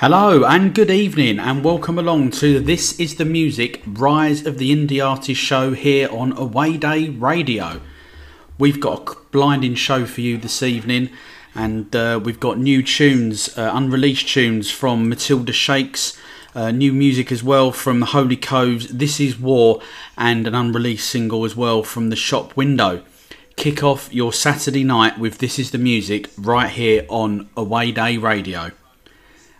Hello and good evening, and welcome along to This is the Music Rise of the Indie Artist show here on Away Day Radio. We've got a blinding show for you this evening, and uh, we've got new tunes, uh, unreleased tunes from Matilda Shakes, uh, new music as well from the Holy Coves, This Is War, and an unreleased single as well from The Shop Window. Kick off your Saturday night with This Is the Music right here on Away Day Radio.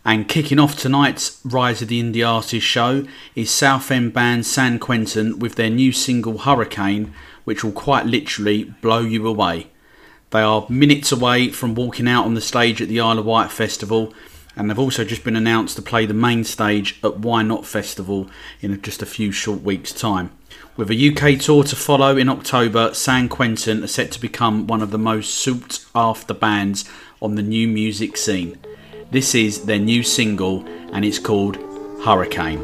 And kicking off tonight's Rise of the Indie Artist show is Southend band San Quentin with their new single Hurricane, which will quite literally blow you away. They are minutes away from walking out on the stage at the Isle of Wight Festival, and they've also just been announced to play the main stage at Why Not Festival in just a few short weeks' time. With a UK tour to follow in October, San Quentin are set to become one of the most sought after bands on the new music scene. This is their new single and it's called Hurricane.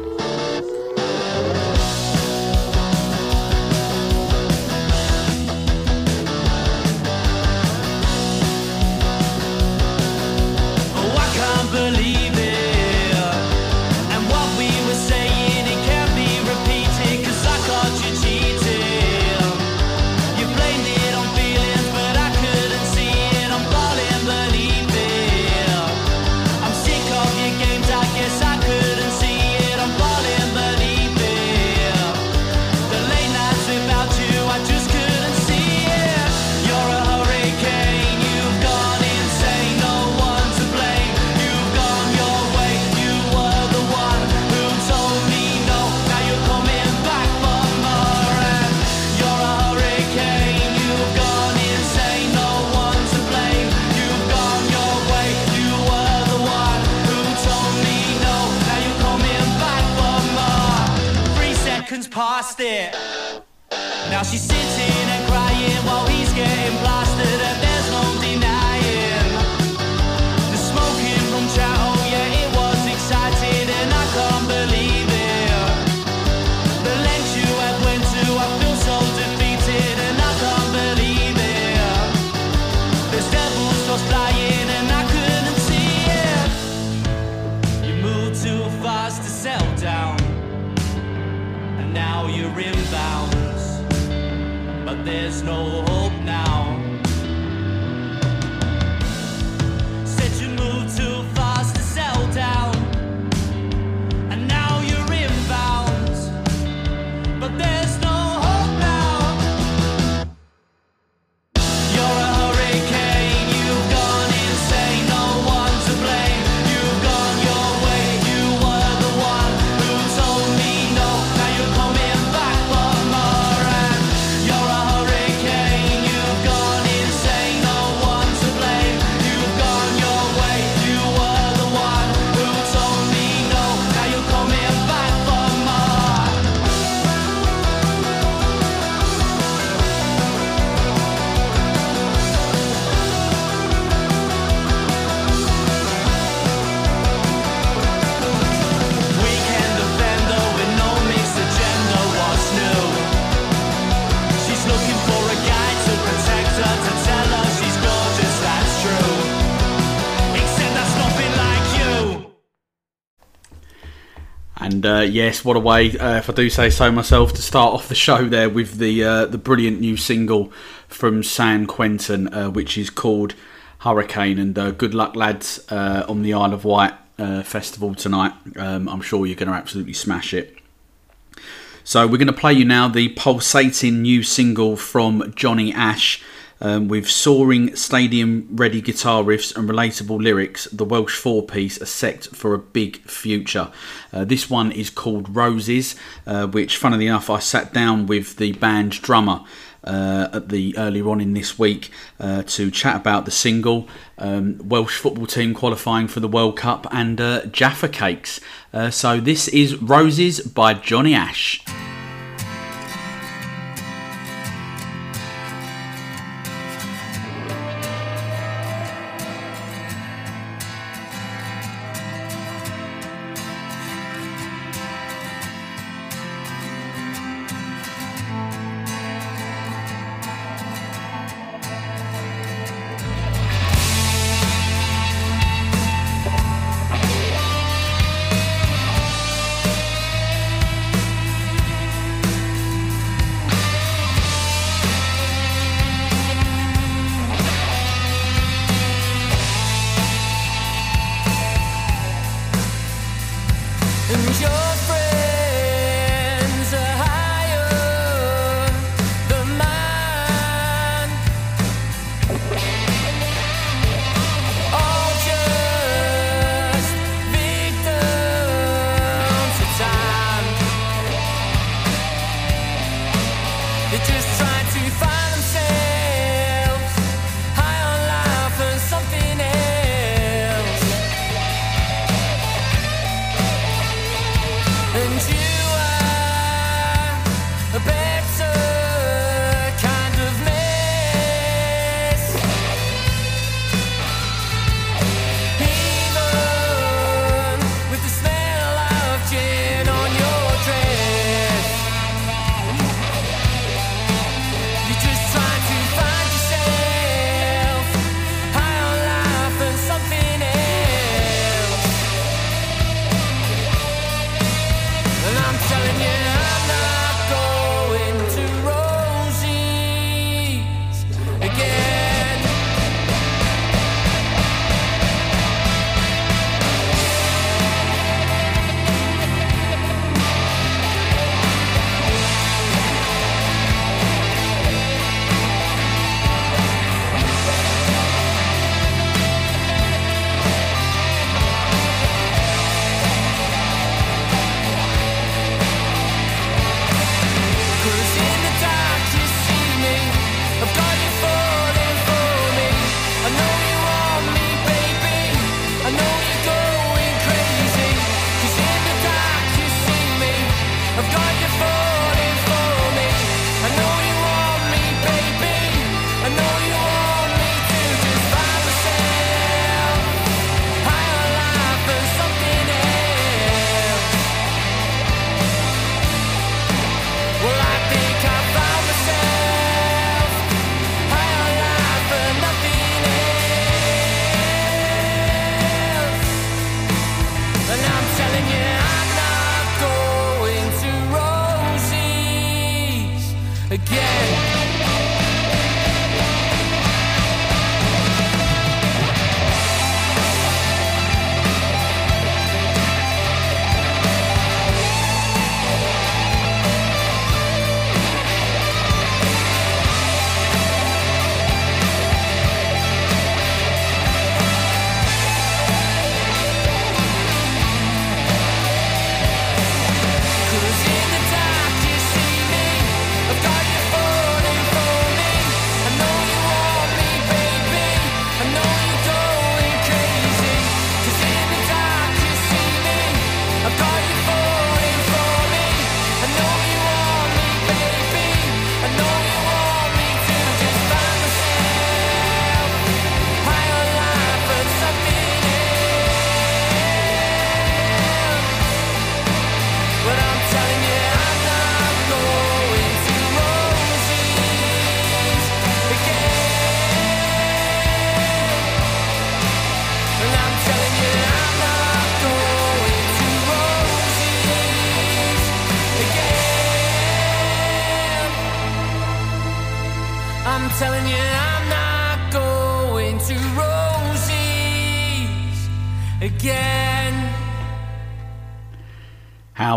Uh, yes, what a way, uh, if I do say so myself, to start off the show there with the uh, the brilliant new single from San Quentin, uh, which is called Hurricane. And uh, good luck, lads, uh, on the Isle of Wight festival tonight. Um, I'm sure you're going to absolutely smash it. So we're going to play you now the pulsating new single from Johnny Ash. Um, with soaring stadium ready guitar riffs and relatable lyrics, the Welsh four piece are set for a big future. Uh, this one is called Roses, uh, which, funnily enough, I sat down with the band's drummer. Uh, at the earlier on in this week uh, to chat about the single, um, Welsh football team qualifying for the World Cup, and uh, Jaffa Cakes. Uh, so this is Roses by Johnny Ash.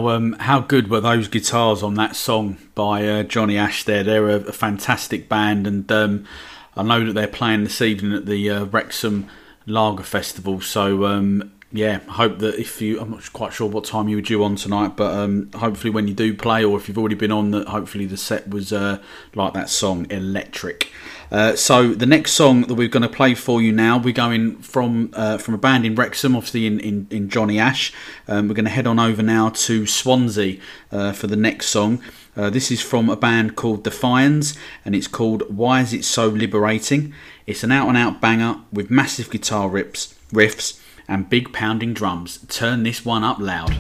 How um how good were those guitars on that song by uh, Johnny Ash? There, they're a, a fantastic band, and um, I know that they're playing this evening at the uh, Wrexham Lager Festival. So um, yeah, hope that if you, I'm not quite sure what time you were due on tonight, but um, hopefully when you do play, or if you've already been on, that hopefully the set was uh, like that song, Electric. Uh, so the next song that we're going to play for you now, we're going from uh, from a band in Wrexham, obviously in, in, in Johnny Ash. Um, we're going to head on over now to Swansea uh, for the next song. Uh, this is from a band called Defiance, and it's called Why Is It So Liberating? It's an out and out banger with massive guitar rips, riffs and big pounding drums. Turn this one up loud.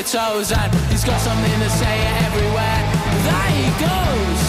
Your toes. And he's got something to say everywhere that he goes.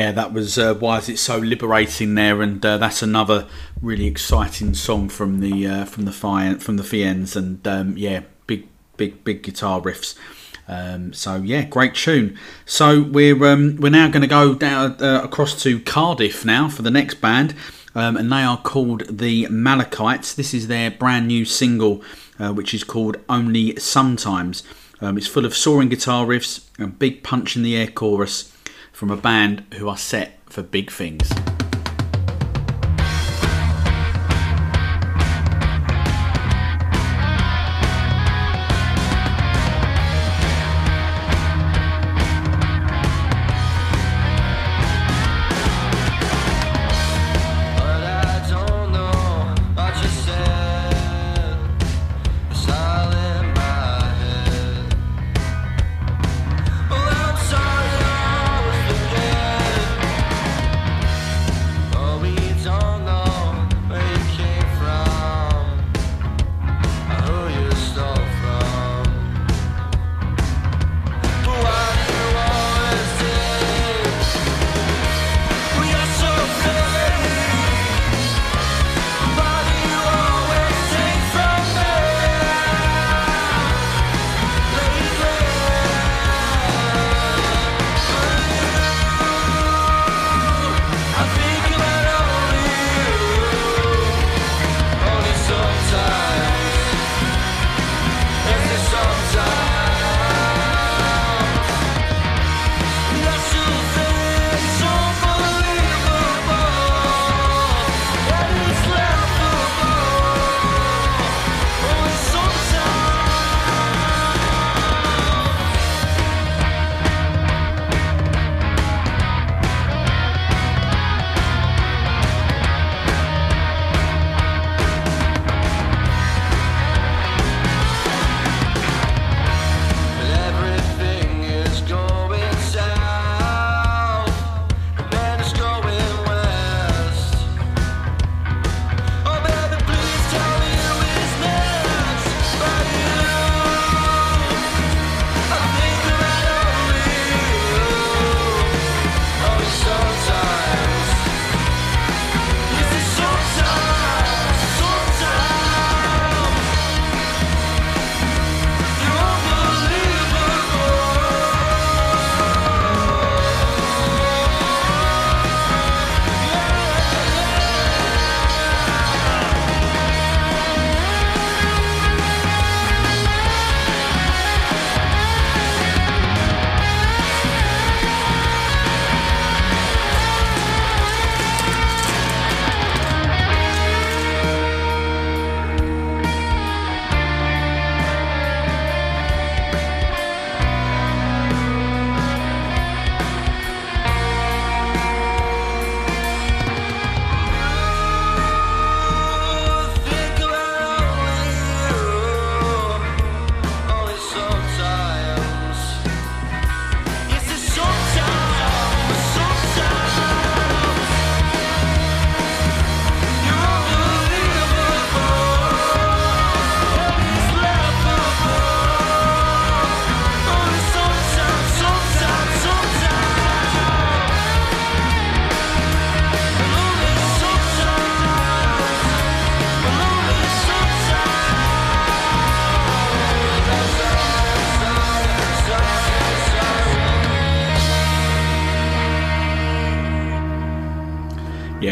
Yeah, that was uh, why is it so liberating there, and uh, that's another really exciting song from the uh, from the fire from the Fiends, and um, yeah, big big big guitar riffs. Um, so yeah, great tune. So we're um, we're now going to go down uh, across to Cardiff now for the next band, um, and they are called the Malachites. This is their brand new single, uh, which is called Only Sometimes. Um, it's full of soaring guitar riffs and big punch in the air chorus from a band who are set for big things.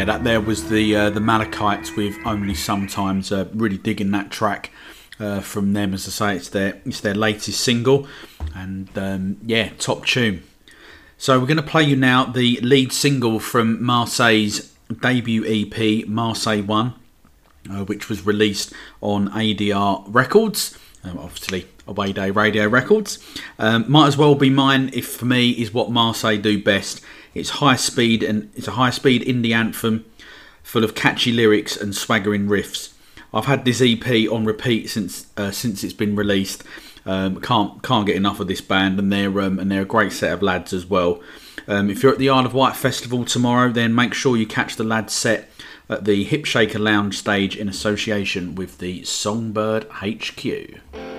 That there was the uh, the Malachites with only sometimes. Uh, really digging that track uh, from them. As I say, it's their it's their latest single, and um, yeah, top tune. So we're going to play you now the lead single from Marseille's debut EP, Marseille One, uh, which was released on ADR Records, um, obviously Away Day Radio Records. Um, might as well be mine if for me is what Marseille do best. It's high speed and it's a high speed indie anthem full of catchy lyrics and swaggering riffs. I've had this EP on repeat since uh, since it's been released. Um, can't can't get enough of this band, and they're um, and they're a great set of lads as well. Um, if you're at the Isle of Wight Festival tomorrow, then make sure you catch the lads set at the Hip Shaker Lounge stage in association with the Songbird HQ.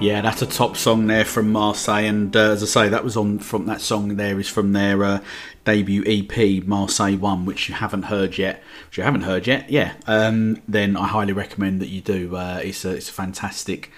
Yeah, that's a top song there from Marseille, and uh, as I say, that was on from that song. There is from their uh, debut EP, Marseille One, which you haven't heard yet. Which you haven't heard yet, yeah. Um, then I highly recommend that you do. Uh, it's a it's a fantastic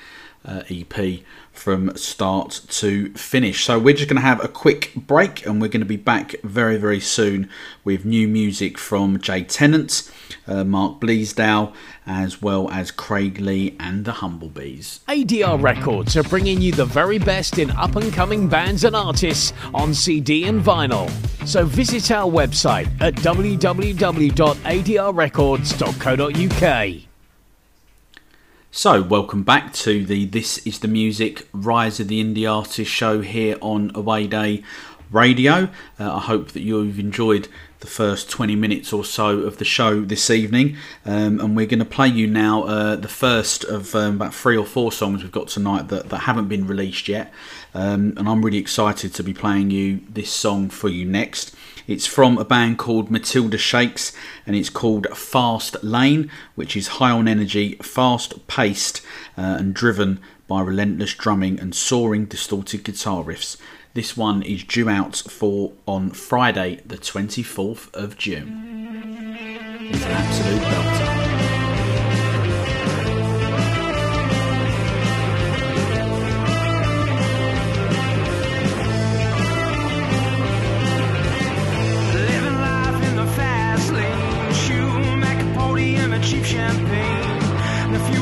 uh, EP from start to finish. So we're just going to have a quick break, and we're going to be back very very soon with new music from Jay Tennant, uh, Mark Bleasdale, as well as Craig Lee and the Humblebees. ADR Records are bringing you the very best in up and coming bands and artists on CD and vinyl. So visit our website at www.adrrecords.co.uk. So, welcome back to the This is the Music Rise of the Indie Artist show here on Away Day Radio. Uh, I hope that you've enjoyed the first 20 minutes or so of the show this evening, um, and we're going to play you now uh, the first of um, about three or four songs we've got tonight that, that haven't been released yet. Um, and I'm really excited to be playing you this song for you next. It's from a band called Matilda Shakes and it's called Fast Lane, which is high on energy, fast paced, uh, and driven by relentless drumming and soaring distorted guitar riffs. This one is due out for on Friday, the 24th of June. It's an absolute belter. Cheap champagne. Now fuel it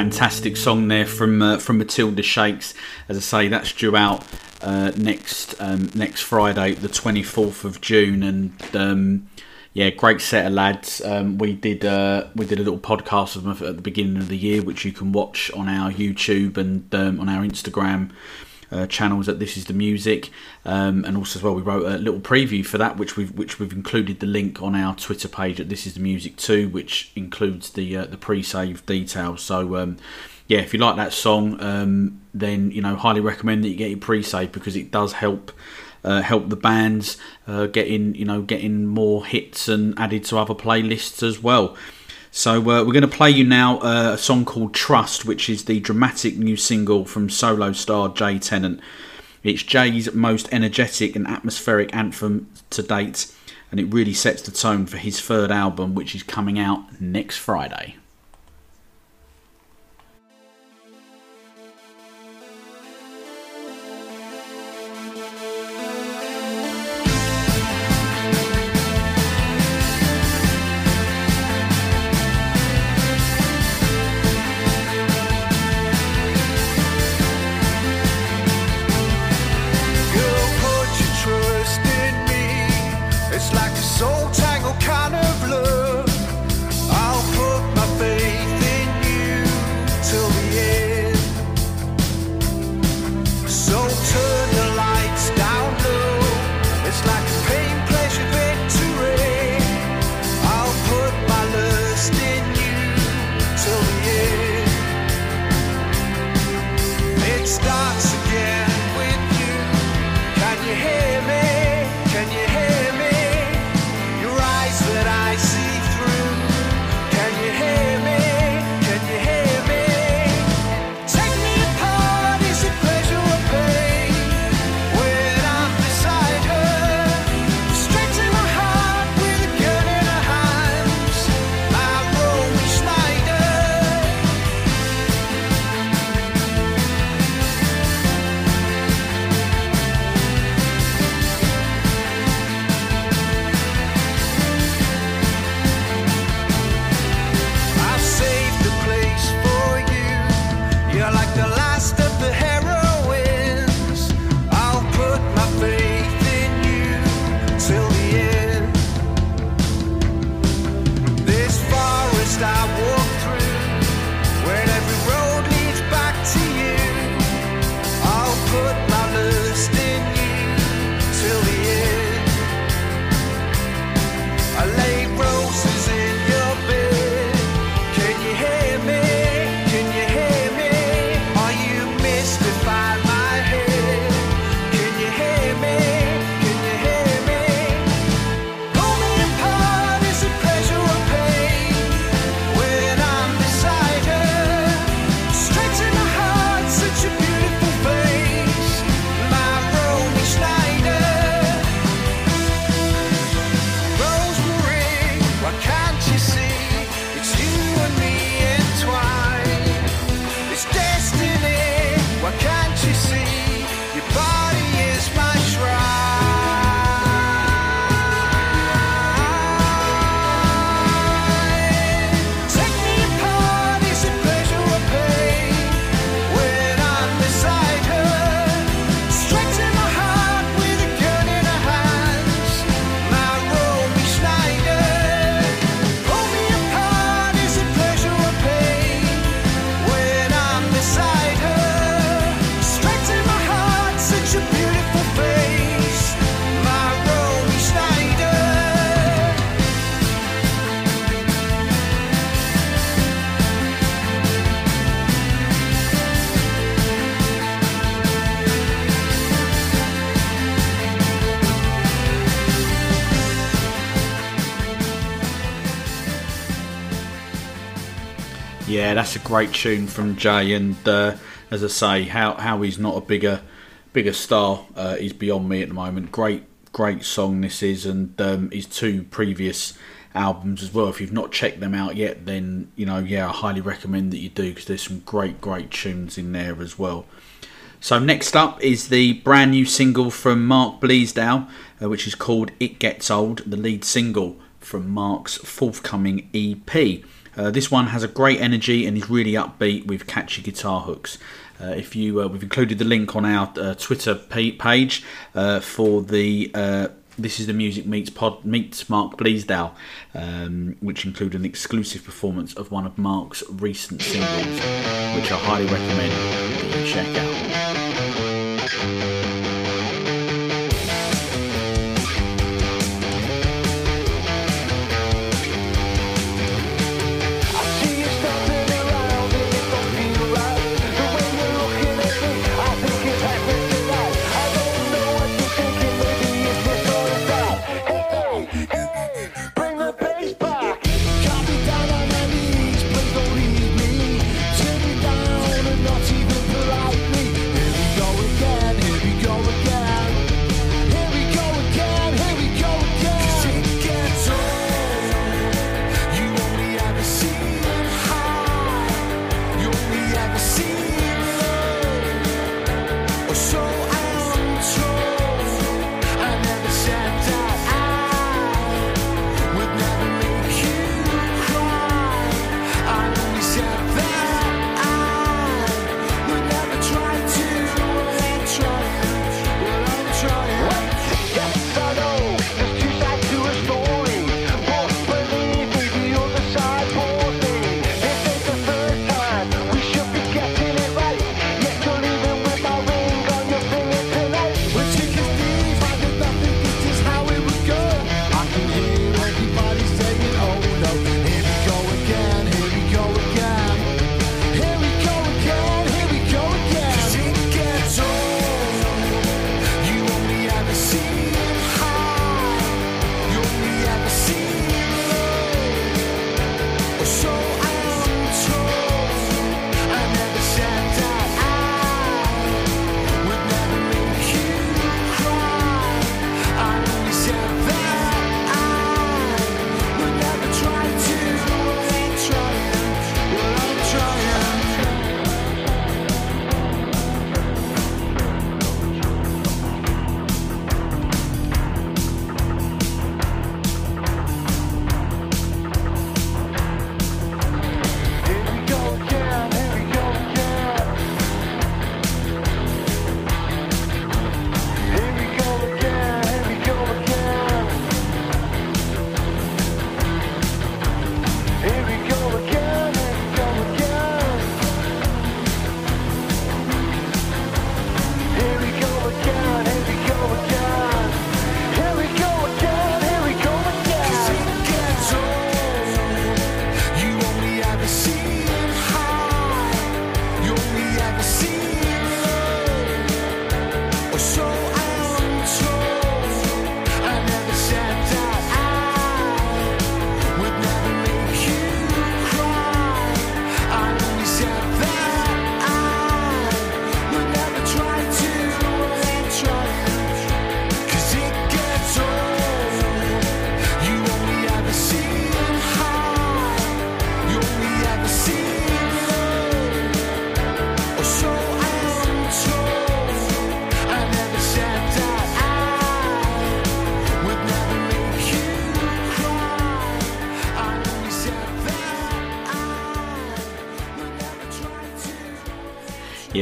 fantastic song there from uh, from Matilda Shakes. As I say, that's due out uh, next um, next Friday, the twenty fourth of June, and um, yeah, great set of lads. Um, we did uh, we did a little podcast of them at the beginning of the year, which you can watch on our YouTube and um, on our Instagram uh, channels at This Is the Music, um, and also as well we wrote a little preview for that, which we've which we've included the link on our Twitter page at This Is the Music too, which includes the uh, the pre-save details. So um, yeah, if you like that song, um, then you know highly recommend that you get your pre-save because it does help uh, help the bands uh, getting you know getting more hits and added to other playlists as well. So uh, we're going to play you now uh, a song called Trust, which is the dramatic new single from solo star Jay Tennant. It's Jay's most energetic and atmospheric anthem to date, and it really sets the tone for his third album, which is coming out next Friday. Great tune from Jay, and uh, as I say, how how he's not a bigger bigger star uh, beyond me at the moment. Great great song this is, and um, his two previous albums as well. If you've not checked them out yet, then you know yeah, I highly recommend that you do because there's some great great tunes in there as well. So next up is the brand new single from Mark Bleasdale, uh, which is called "It Gets Old," the lead single from Mark's forthcoming EP. Uh, this one has a great energy and is really upbeat with catchy guitar hooks. Uh, if you, uh, we've included the link on our uh, Twitter page uh, for the this is the music meets pod meets Mark Bleasdale, um, which include an exclusive performance of one of Mark's recent singles, which I highly recommend you check out.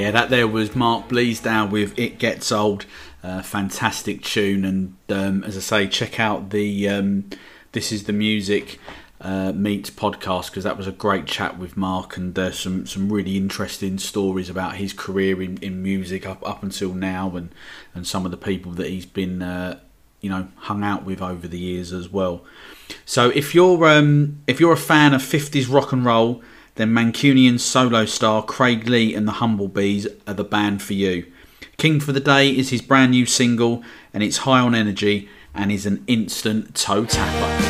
Yeah, that there was Mark Bleasdale with "It Gets Old." Uh, fantastic tune, and um, as I say, check out the um, "This Is the Music" uh, meets podcast because that was a great chat with Mark, and uh, some some really interesting stories about his career in, in music up up until now, and and some of the people that he's been uh, you know hung out with over the years as well. So if you're um, if you're a fan of 50s rock and roll, then Mancunian solo star Craig Lee and the Humblebees are the band for you. King for the Day is his brand new single, and it's high on energy and is an instant toe tapper.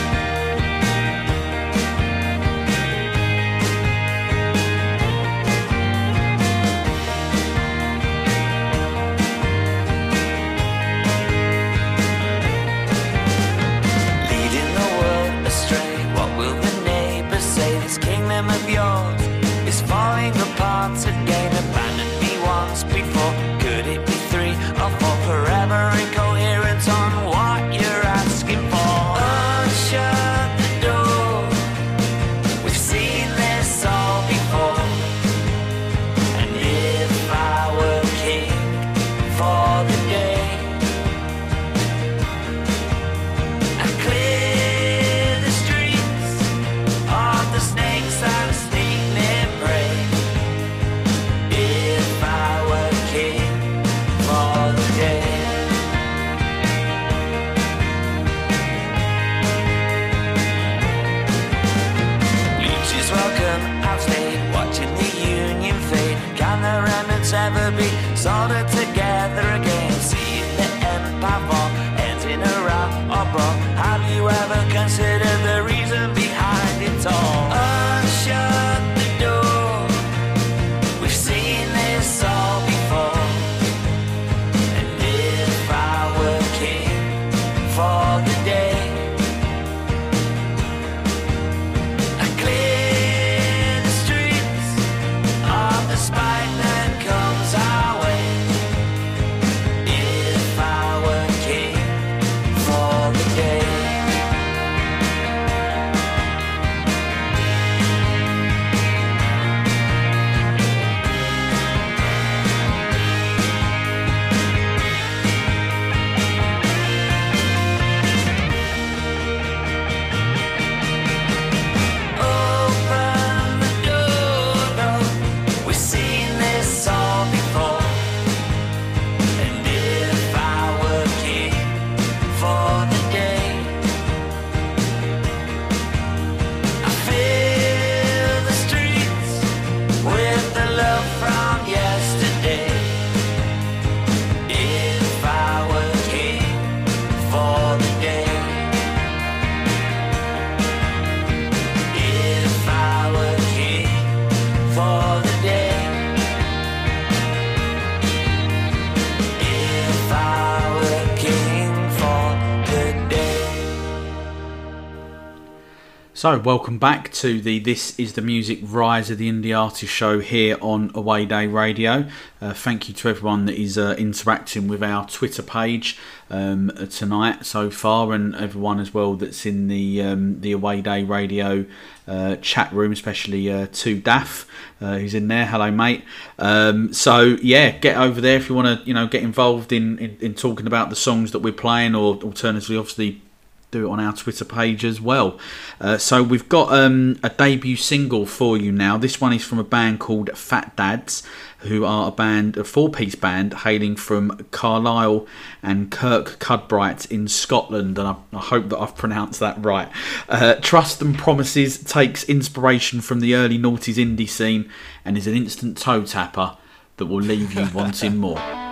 So, welcome back to the This is the Music Rise of the Indie Artist show here on Away Day Radio. Uh, thank you to everyone that is uh, interacting with our Twitter page um, tonight so far, and everyone as well that's in the um, the Away Day Radio uh, chat room, especially uh, to Daff, uh, who's in there. Hello, mate. Um, so yeah, get over there if you want to, you know, get involved in, in in talking about the songs that we're playing, or alternatively, obviously do it on our Twitter page as well. Uh, so we've got um, a debut single for you now. This one is from a band called Fat Dads, who are a band, a four-piece band hailing from Carlisle and Kirkcudbright in Scotland, and I, I hope that I've pronounced that right. Uh, Trust and Promises takes inspiration from the early noughties indie scene and is an instant toe tapper. that will leave you wanting more.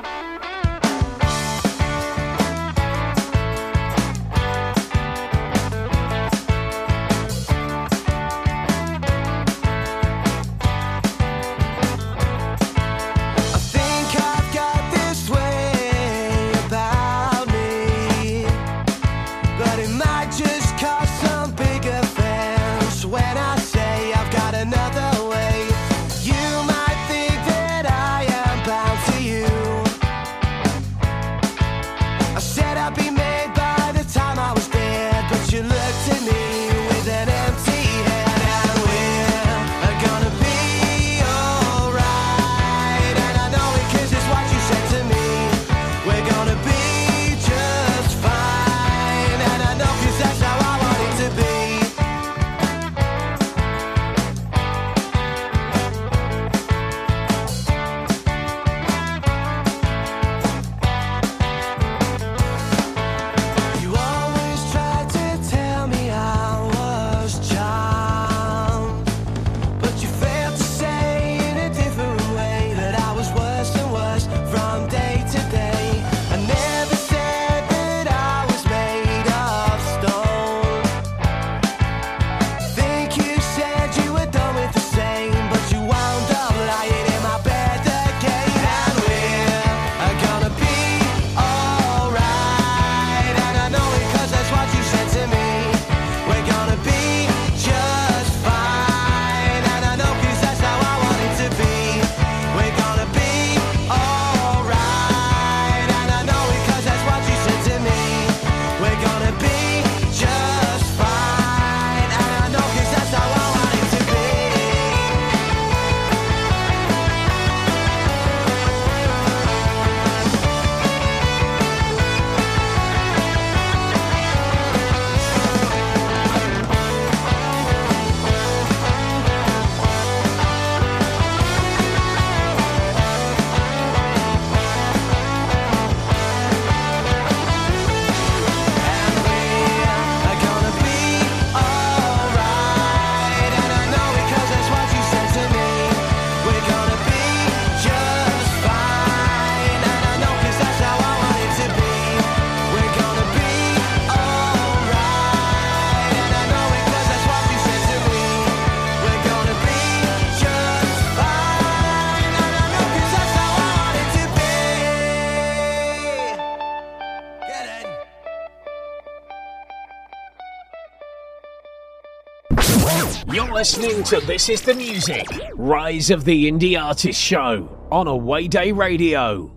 Listening to This Is the Music, Rise of the Indie Artist Show on Away Day Radio.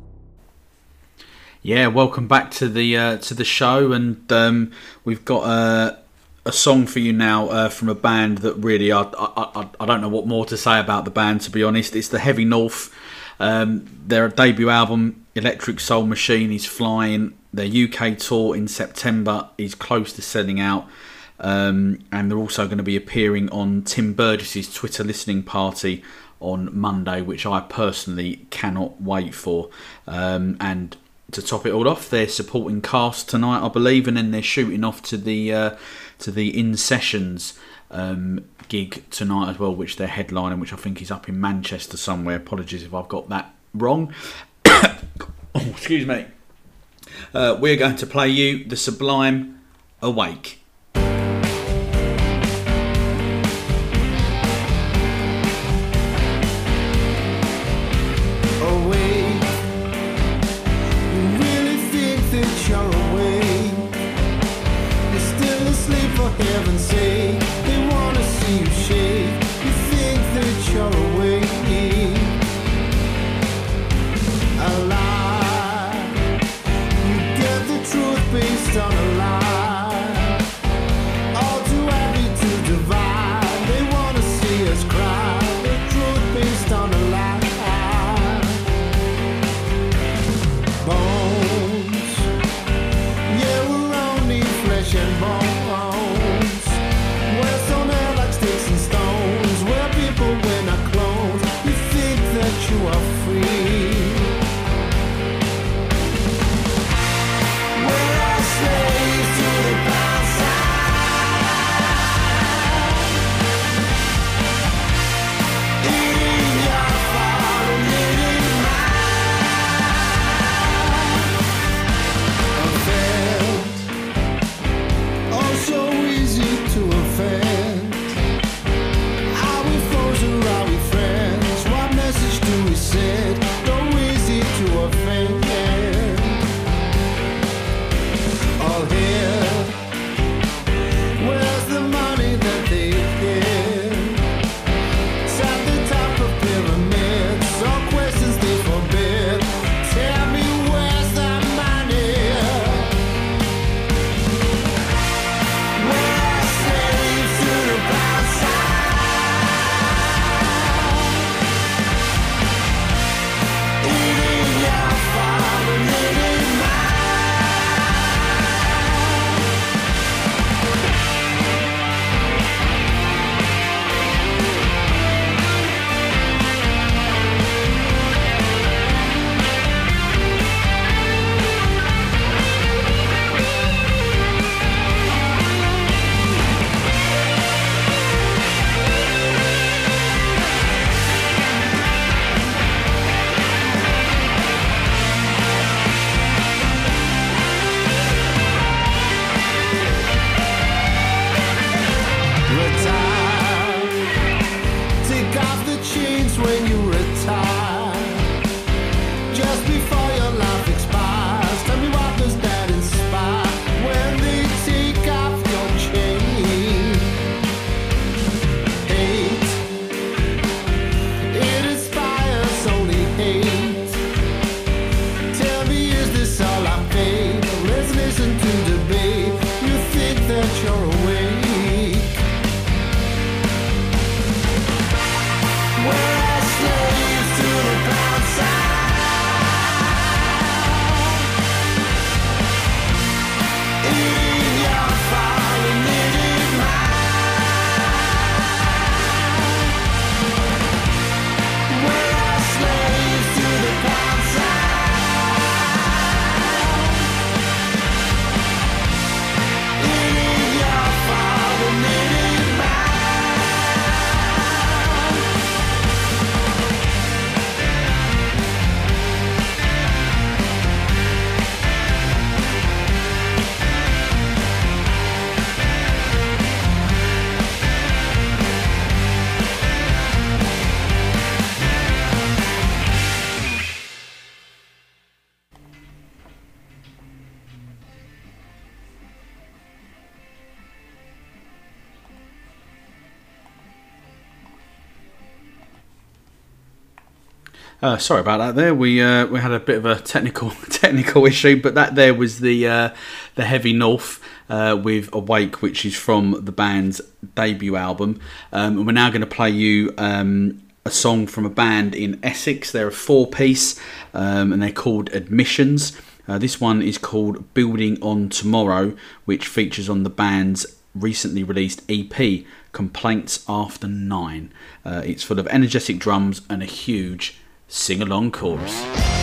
Yeah, welcome back to the uh, to the show, and um, we've got uh, a song for you now uh, from a band that really I, I I don't know what more to say about the band to be honest. It's the Heavy North. Um, their debut album, Electric Soul Machine, is flying. Their UK tour in September is close to selling out. Um, and they're also going to be appearing on Tim Burgess's Twitter listening party on Monday, which I personally cannot wait for. Um, and to top it all off, they're supporting Cast tonight, I believe, and then they're shooting off to the uh, to the In Sessions um, gig tonight as well, which they're headlining, which I think is up in Manchester somewhere. Apologies if I've got that wrong. oh, excuse me. Uh, we're going to play you the Sublime Awake. awake. are free. sorry about that. There, we uh, we had a bit of a technical technical issue, but that there was the uh, the heavy north uh, with Awake, which is from the band's debut album, um, and we're now going to play you um, a song from a band in Essex. They're a four piece, um, and they're called Admissions. Uh, this one is called Building on Tomorrow, which features on the band's recently released EP, Complaints After Nine. Uh, it's full of energetic drums and a huge sing along chorus.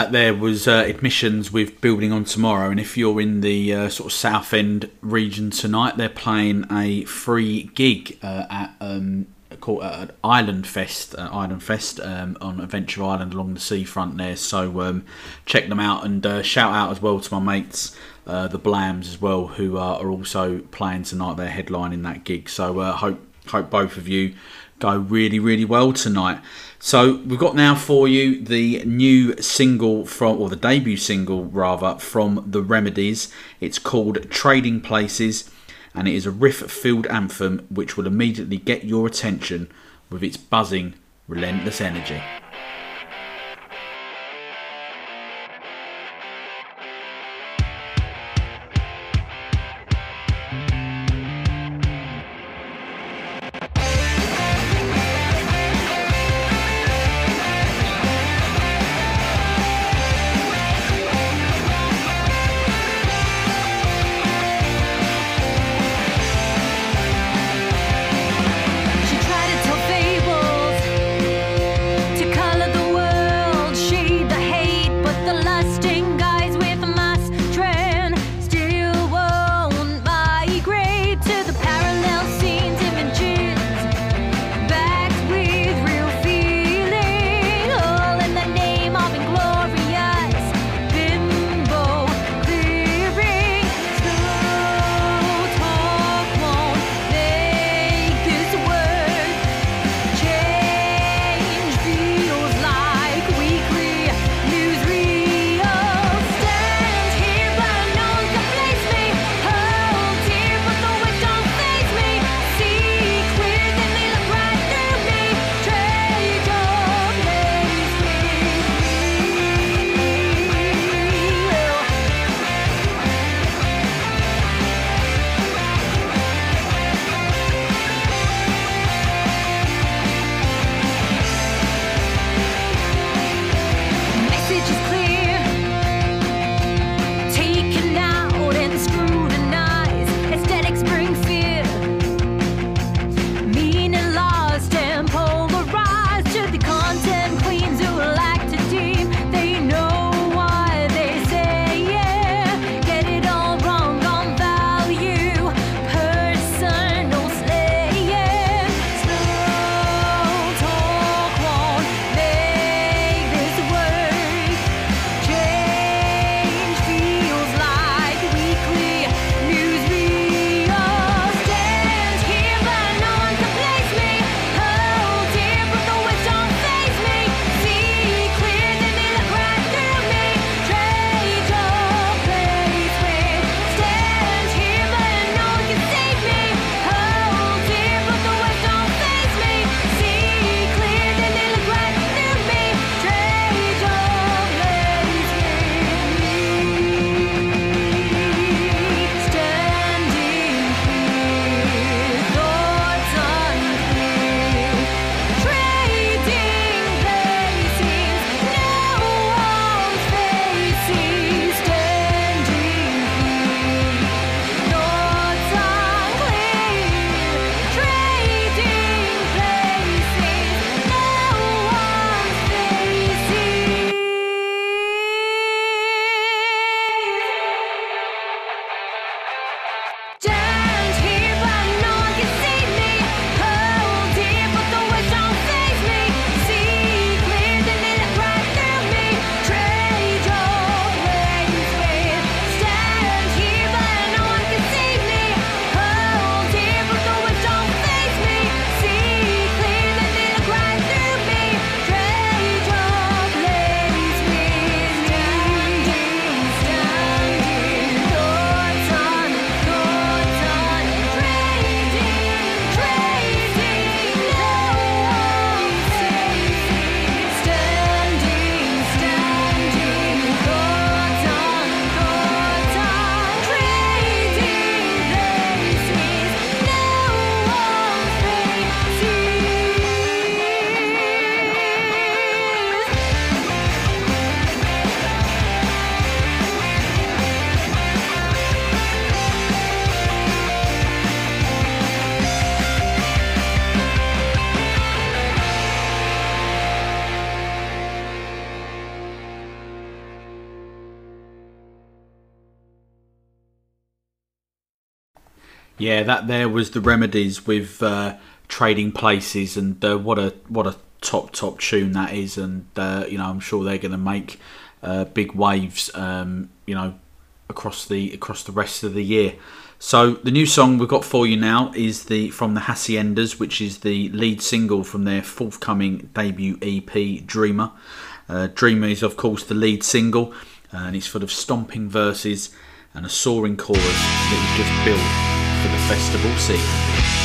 That there was uh, admissions with Building on Tomorrow, and if you're in the uh, sort of Southend region tonight, they're playing a free gig uh, at um, called uh, Island Fest, uh, Island Fest um, on Adventure Island along the seafront there. So um, check them out and uh, shout out as well to my mates, the Blams as well, who are, also playing tonight. They're headlining that gig. So hope hope both of you go really really well tonight. So we've got now for you the new single from, or the debut single rather, from the Remedies. It's called Trading Places and it is a riff filled anthem which will immediately get your attention with its buzzing, relentless energy. yeah, that there was the remedies with uh, trading places, and uh, what a what a top top tune that is, and uh, you know I'm sure they're going to make uh, big waves, um, you know, across the across the rest of the year. So the new song we've got for you now is the from the Haciendas, which is the lead single from their forthcoming debut EP, Dreamer. Uh, Dreamer is of course the lead single, and it's full of stomping verses and a soaring chorus that you just build for the festival scene.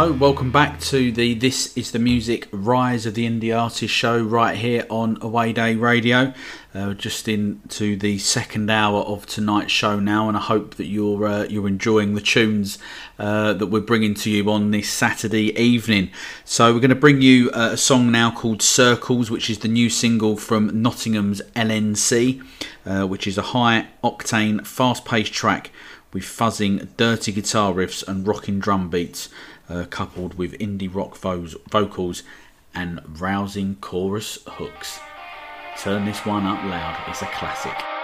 So, welcome back to the This is the Music Rise of the Indie Artist show right here on Away Day Radio. Uh, just into the second hour of tonight's show now, and I hope that you're uh, you're enjoying the tunes uh, that we're bringing to you on this Saturday evening. So, we're going to bring you uh, a song now called Circles, which is the new single from Nottingham's LNC, uh, which is a high octane, fast paced track with fuzzing, dirty guitar riffs and rocking drum beats uh, coupled with indie rock vo- vocals and rousing chorus hooks. Turn this one up loud, it's a classic.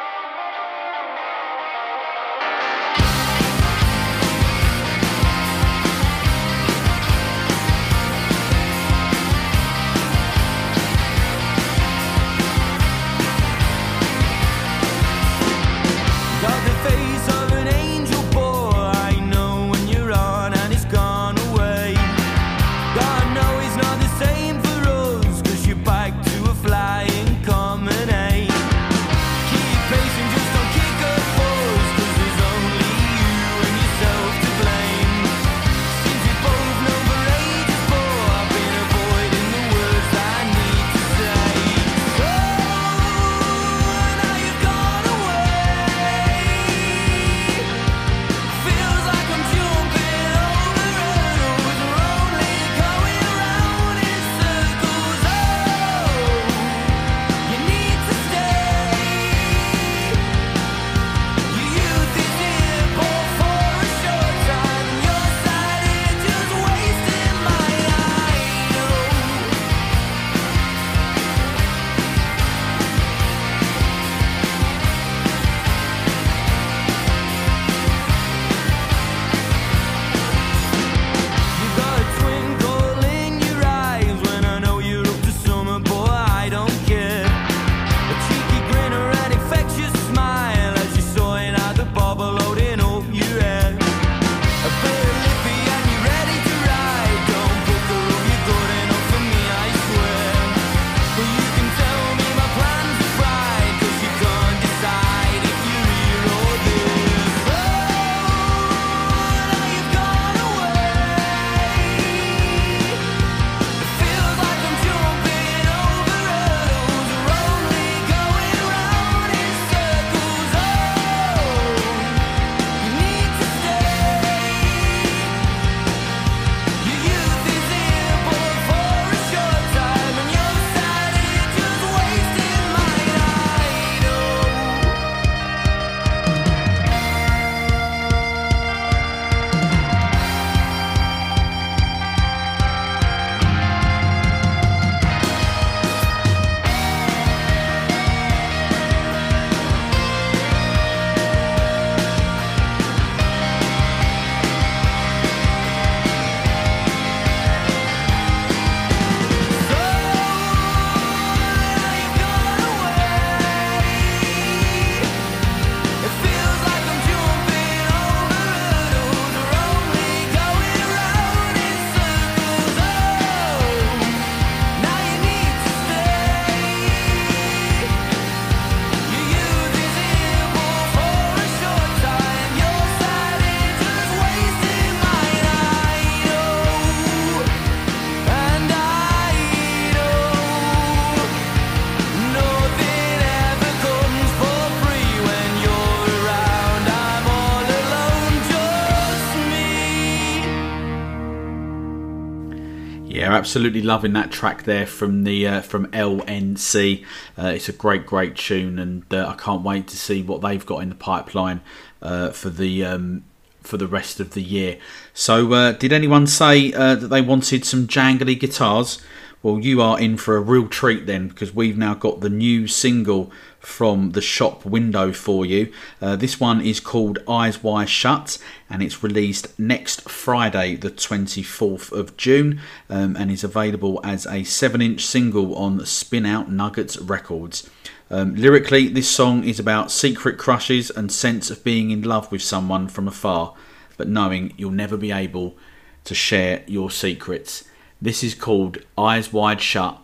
Absolutely loving that track there from the uh, from LNC. Uh, it's a great, great tune, and uh, I can't wait to see what they've got in the pipeline uh, for the um, for the rest of the year. So, uh, did anyone say uh, that they wanted some jangly guitars? Well, you are in for a real treat then, because we've now got the new single from the shop window for you. Uh, this one is called Eyes Wide Shut, and it's released next Friday, the 24th of June, um, and is available as a 7 inch single on Spin Out Nuggets Records. Um, lyrically, this song is about secret crushes and sense of being in love with someone from afar, but knowing you'll never be able to share your secrets. This is called Eyes Wide Shut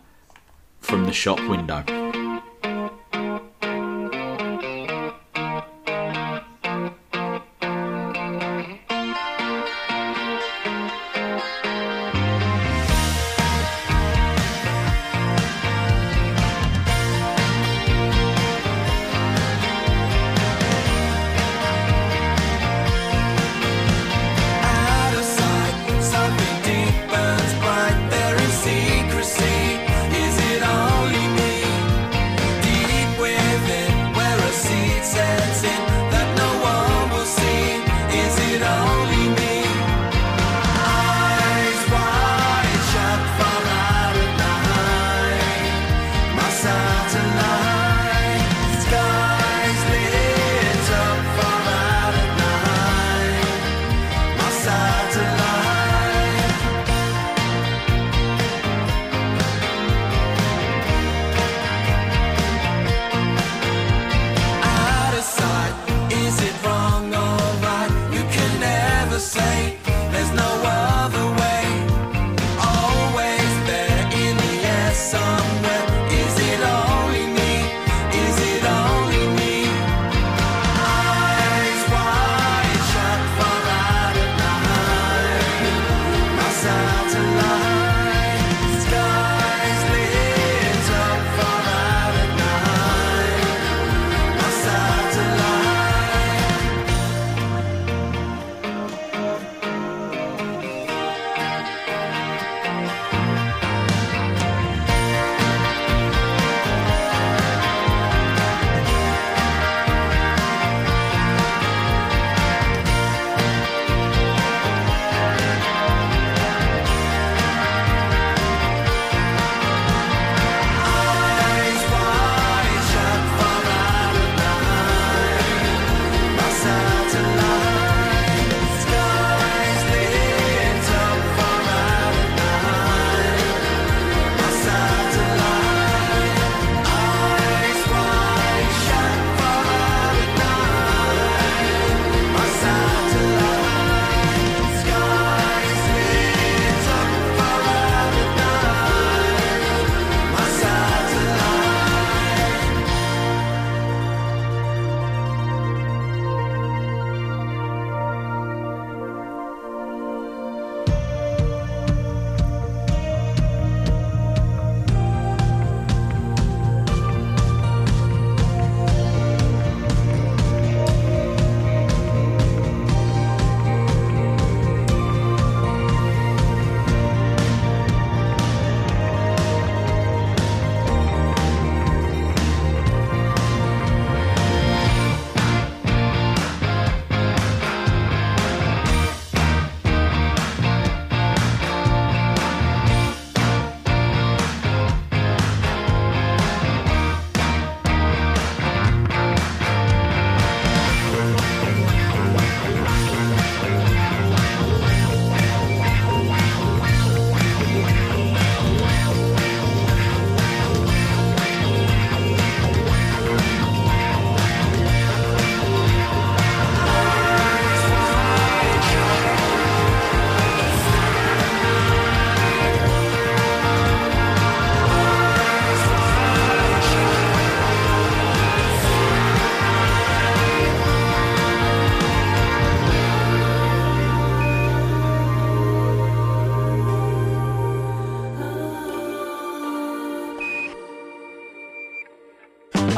from the shop window.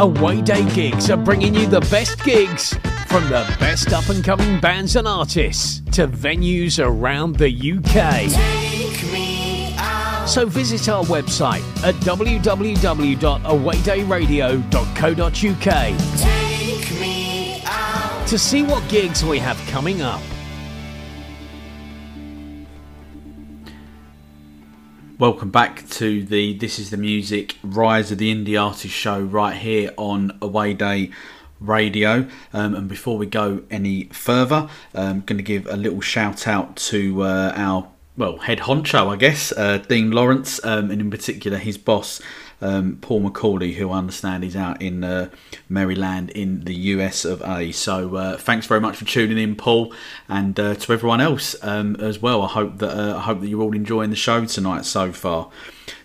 Away Day Gigs are bringing you the best gigs from the best up and coming bands and artists to venues around the UK. So visit our website at www.awaydayradio.co.uk to see what gigs we have coming up. Welcome back to the This is the Music Rise of the Indie Artist show right here on Away Day Radio. Um, and before we go any further, I'm going to give a little shout out to uh, our well head honcho, I guess, uh, Dean Lawrence, um, and in particular his boss. Um, Paul McCauley, who I understand is out in uh, Maryland in the US of A. So uh, thanks very much for tuning in, Paul, and uh, to everyone else um, as well. I hope that uh, I hope that you're all enjoying the show tonight so far.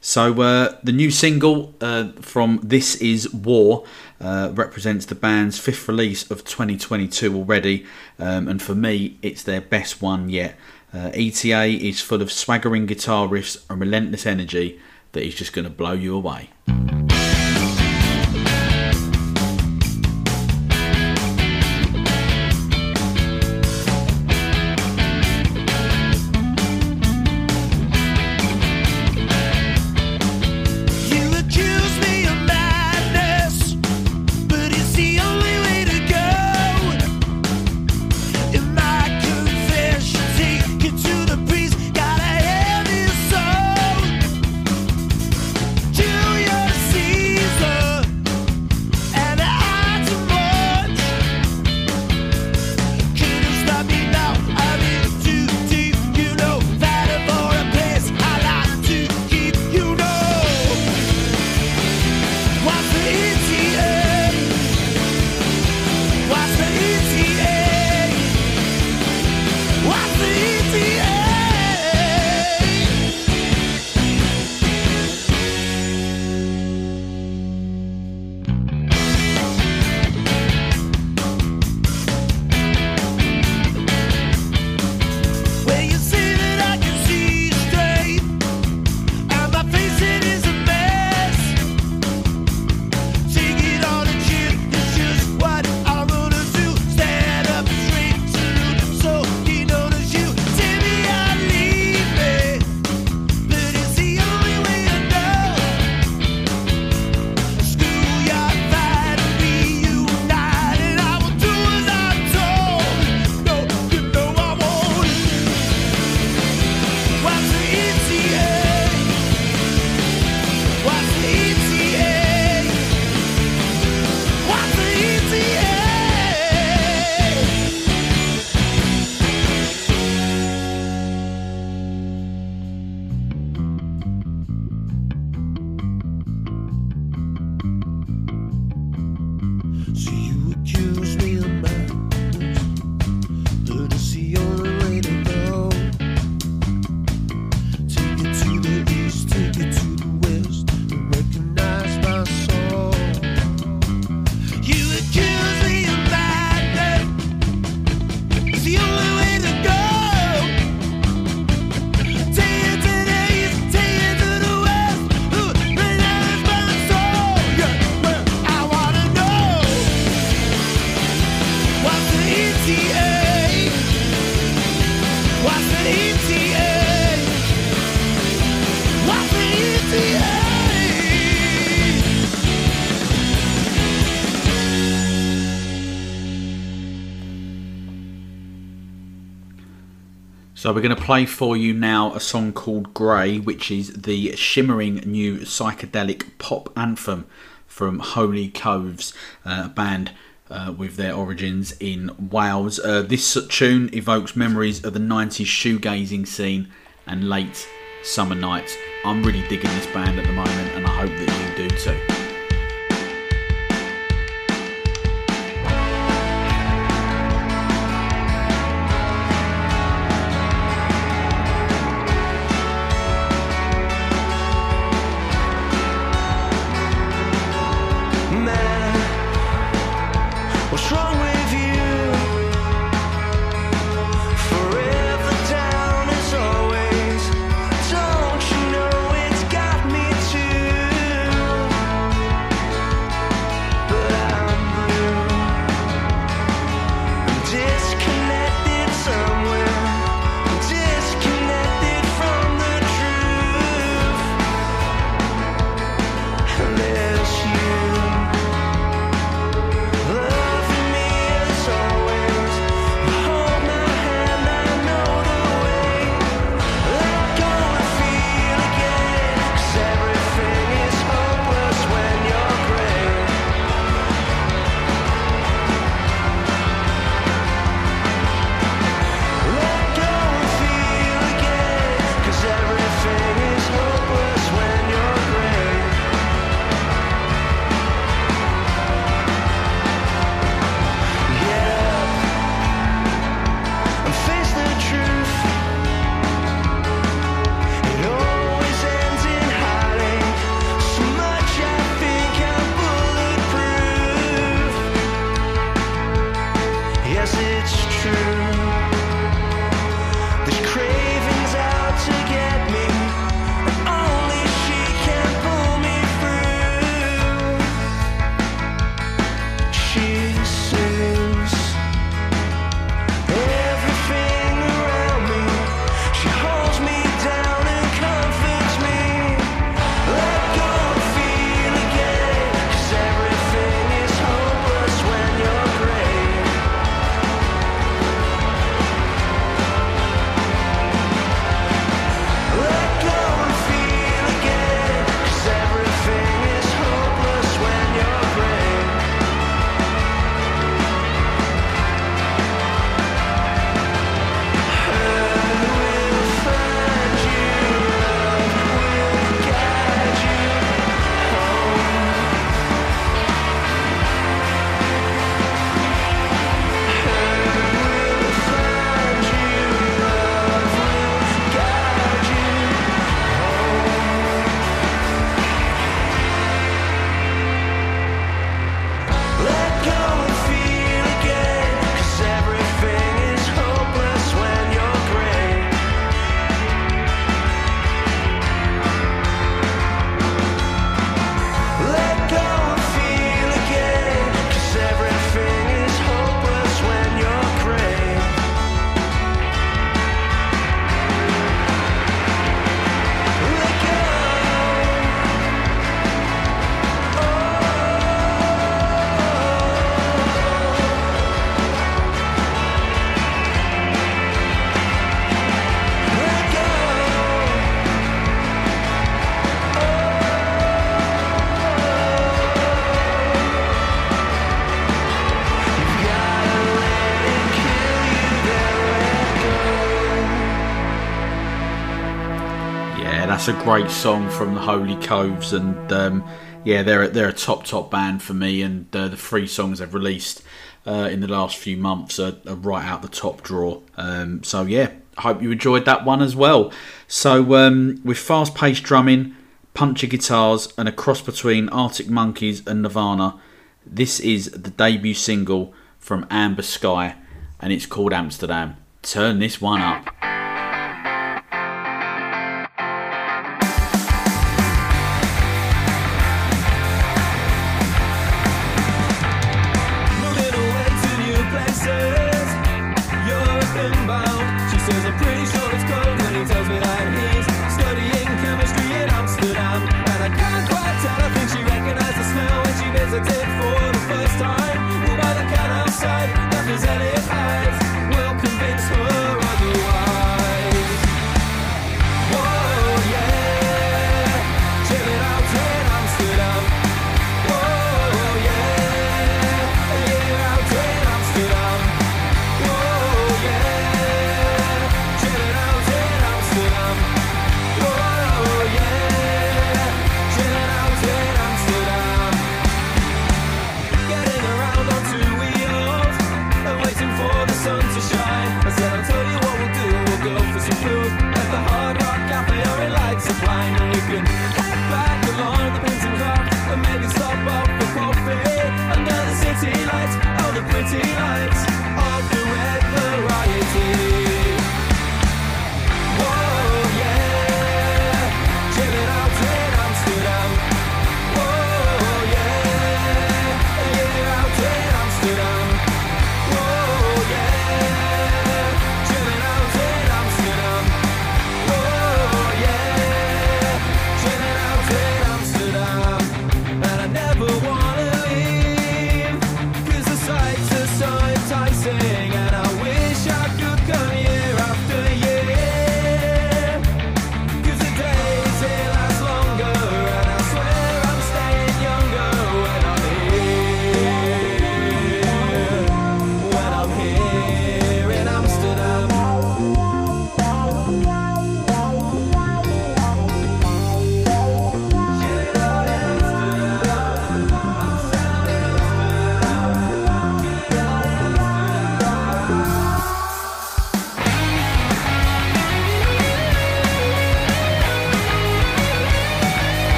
So uh, the new single uh, from This Is War uh, represents the band's fifth release of 2022 already, um, and for me, it's their best one yet. Uh, ETA is full of swaggering guitar riffs and relentless energy that is just going to blow you away. So we're going to play for you now a song called Grey, which is the shimmering new psychedelic pop anthem from Holy Coves, uh, band uh, with their origins in Wales. Uh, this tune evokes memories of the 90s shoegazing scene and late summer nights. I'm really digging this band at the moment, and I hope that you do too. A great song from the Holy Coves, and um, yeah, they're they're a top top band for me, and uh, the three songs they've released uh, in the last few months are, are right out the top drawer. Um, so yeah, I hope you enjoyed that one as well. So um, with fast paced drumming, punchy guitars, and a cross between Arctic Monkeys and Nirvana, this is the debut single from Amber Sky, and it's called Amsterdam. Turn this one up.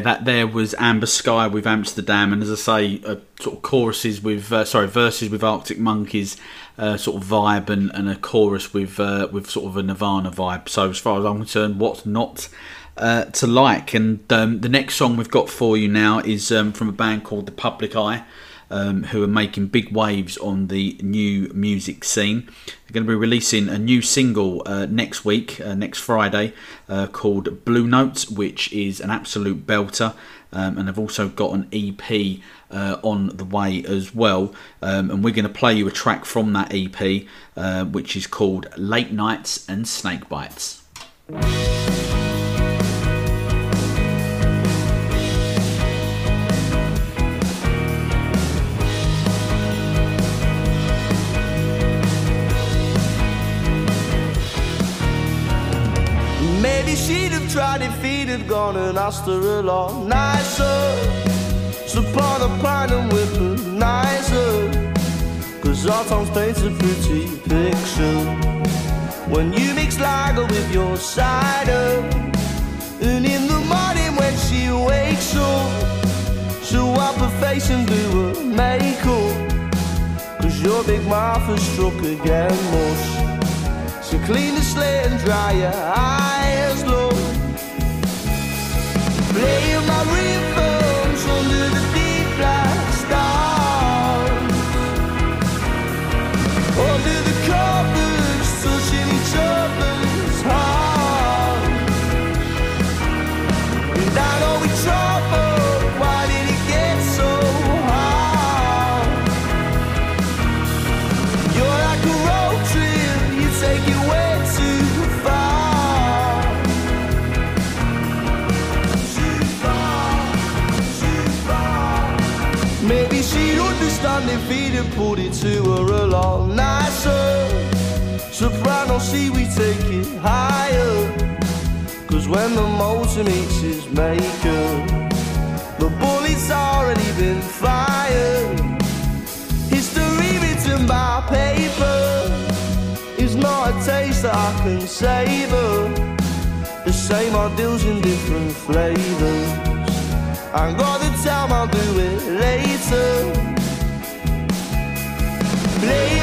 That there was Amber Sky with Amsterdam, and as I say, uh, sort of choruses with uh, sorry verses with Arctic Monkeys, uh, sort of vibe, and, and a chorus with uh, with sort of a Nirvana vibe. So as far as I'm concerned, what's not uh, to like? And um, the next song we've got for you now is um, from a band called The Public Eye. Um, who are making big waves on the new music scene. They're going to be releasing a new single uh, next week, uh, next Friday, uh, called Blue Notes, which is an absolute belter. Um, and they've also got an EP uh, on the way as well. Um, and we're going to play you a track from that EP, uh, which is called Late Nights and Snake Bites. He'd have gone and asked her a lot nicer. Upon a pine and whip nicer. Cause our town paints a pretty picture. When you mix lager with your cider. And in the morning when she wakes up, she'll wipe her face and do her makeup. Cause Your big mouth has struck again, mush. So clean the slate and dry your eyes, look. If he didn't put it to her a lot nicer. Soprano, see we take it higher. Cause when the motor meets his maker, the bullet's already been fired. History written by paper is not a taste that I can savor. The same ideals in different flavors. I ain't got the time, I'll do it later. Playing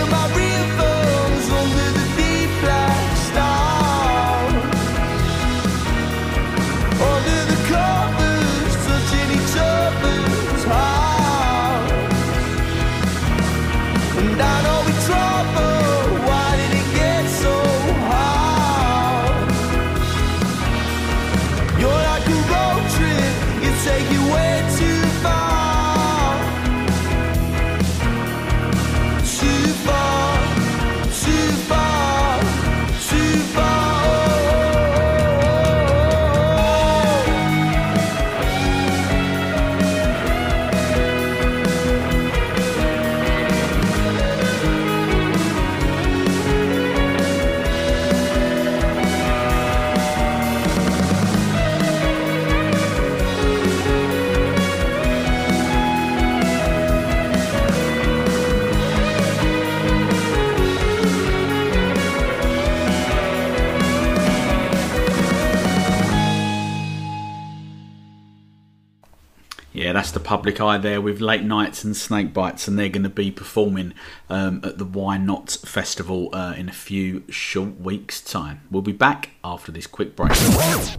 the public eye there with late nights and snake bites, and they're going to be performing um, at the Why Not Festival uh, in a few short weeks' time. We'll be back after this quick break.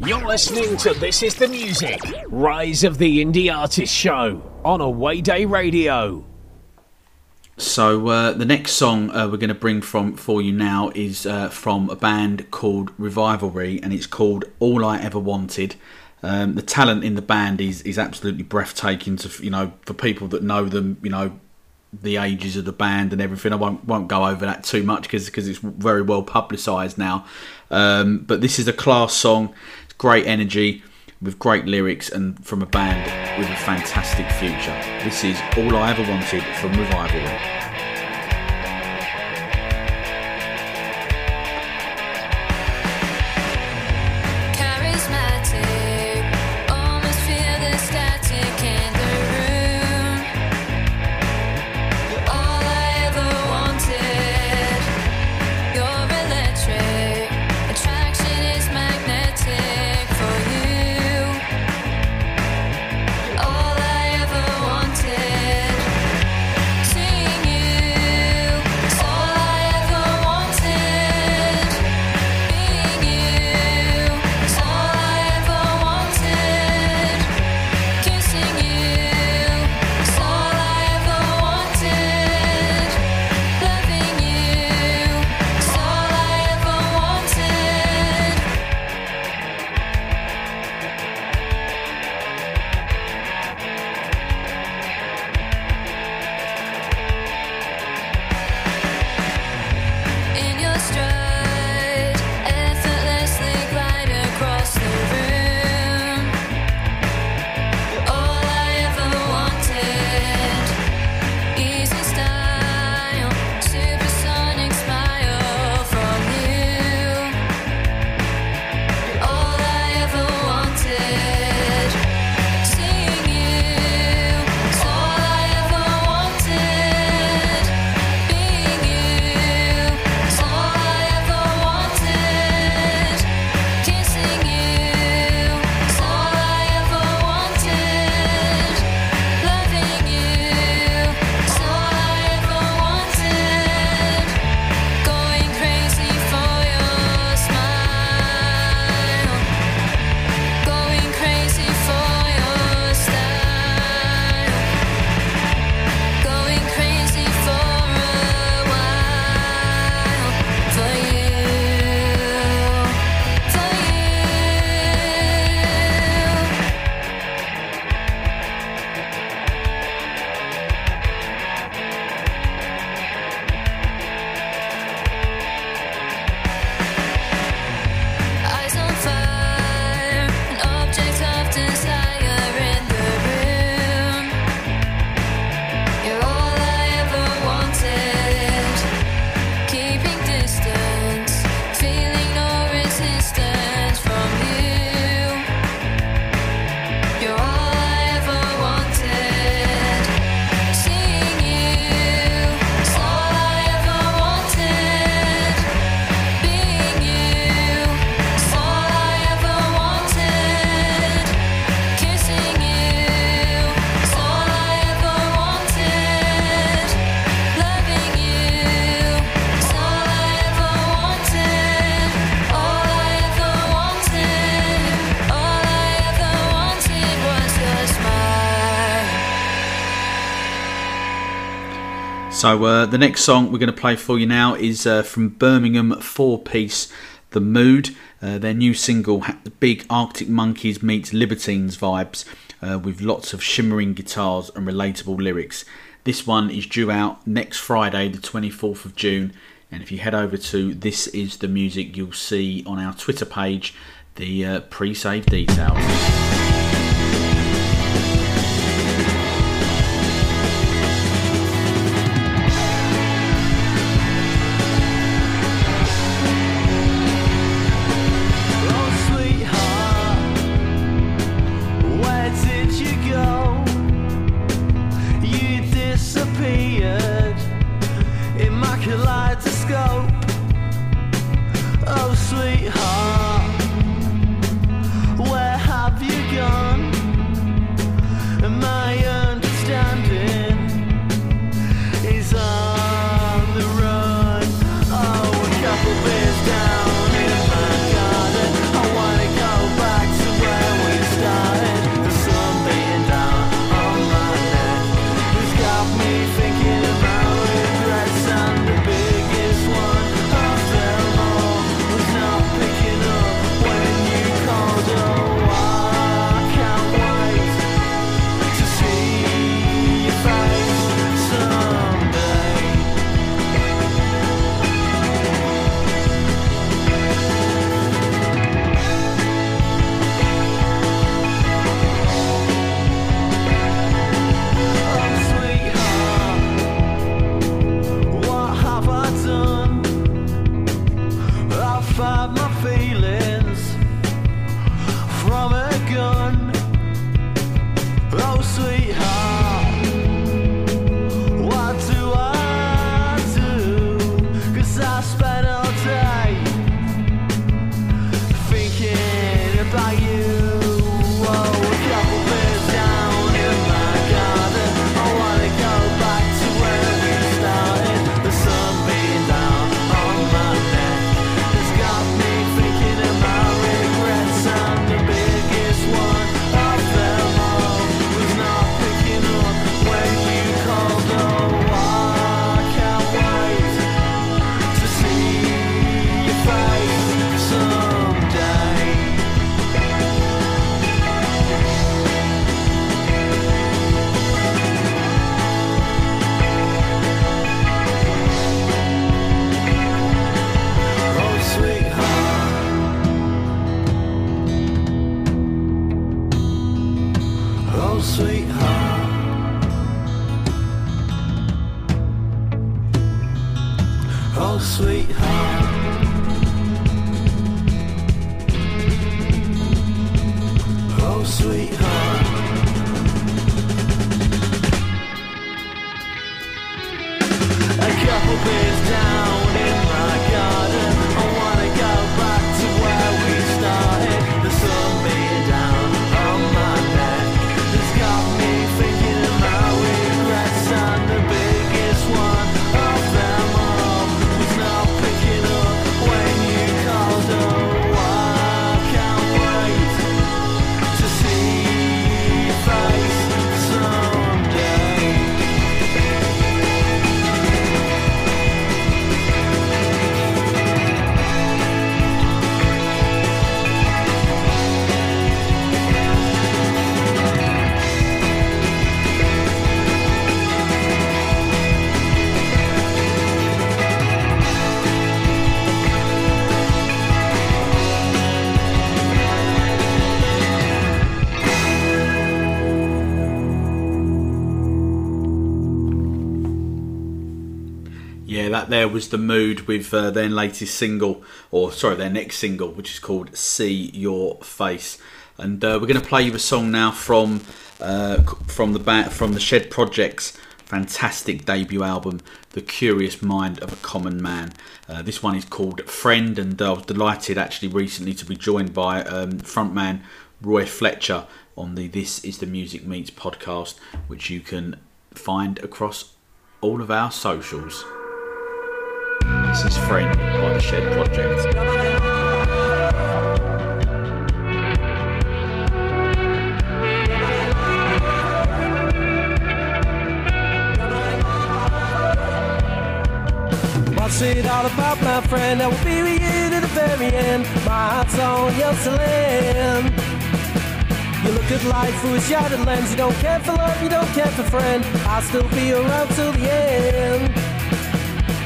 You're listening to This Is the Music, Rise of the Indie Artist Show on Away Day Radio. So uh, the next song uh, we're going to bring from for you now is uh, from a band called Revivalry, and it's called All I Ever Wanted. Um, the talent in the band is is absolutely breathtaking. To you know, for people that know them, you know, the ages of the band and everything. I won't won't go over that too much because it's very well publicised now. Um, but this is a class song. It's great energy with great lyrics and from a band with a fantastic future. This is All I Ever Wanted from Revivalry. So uh, the next song we're going to play for you now is uh, from Birmingham four piece The Mood. Uh, their new single, big Arctic Monkeys meets Libertines vibes, uh, with lots of shimmering guitars and relatable lyrics. This one is due out next Friday, the 24th of June. And if you head over to This Is the Music, you'll see on our Twitter page the uh, pre save details. There was the mood with uh, their latest single, or sorry, their next single, which is called "See Your Face." And uh, we're going to play you a song now from uh, from the ba- from the Shed Project's fantastic debut album, "The Curious Mind of a Common Man." Uh, this one is called "Friend," and uh, I was delighted actually recently to be joined by um, frontman Roy Fletcher on the "This Is the Music Meets" podcast, which you can find across all of our socials. This is Friend by the Shed Project. What's it all about, my friend? I will be with you to the very end. My heart's on Yerusalem. You look at life through a shattered lens. You don't care for love, you don't care for friend. I'll still be around till the end.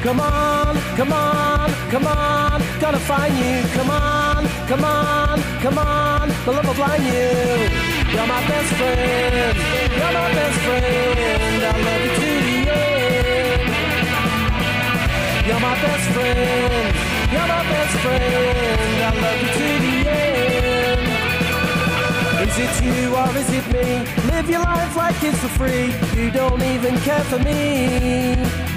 Come on, come on, come on, gonna find you. Come on, come on, come on, the love will blind you. You're my best friend, you're my best friend. I love you to the end. You're my best friend, you're my best friend. I love you to the end. Is it you or is it me? Live your life like it's for free. You don't even care for me.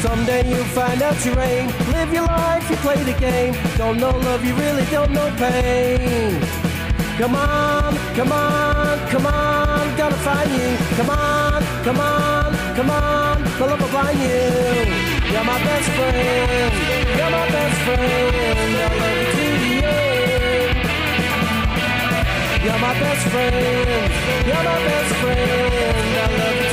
Someday you'll find out your aim. Live your life, you play the game. Don't know love, you really don't know pain. Come on, come on, come on, gotta find you. Come on, come on, come on, my love will blind you. You're my best friend, you're my best friend. I love you to the end. You're my best friend, you're my best friend. I love you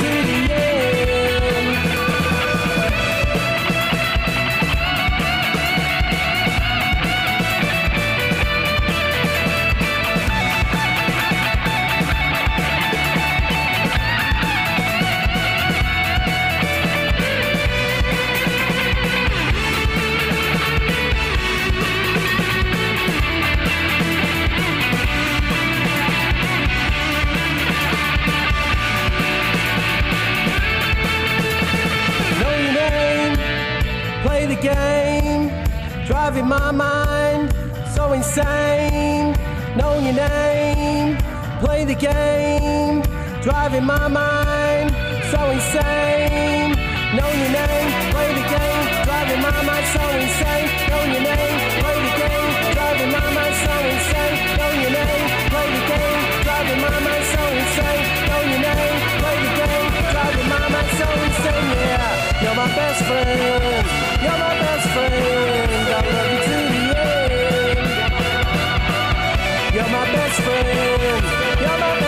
game, driving my mind so insane. Know your name, play the game, driving my mind so insane. Know your name, play the game, driving my mind so insane. Know your name, play the game, driving my mind so insane. Know your name, play the game, driving my mind so insane. Know your name, play the game, driving my mind so insane. Yeah, you're my best friend. You're my best friend. You're my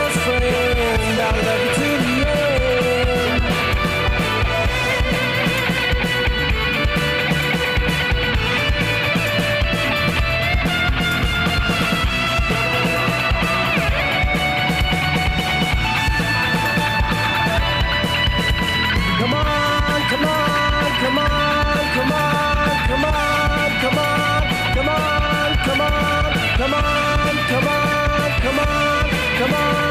come on,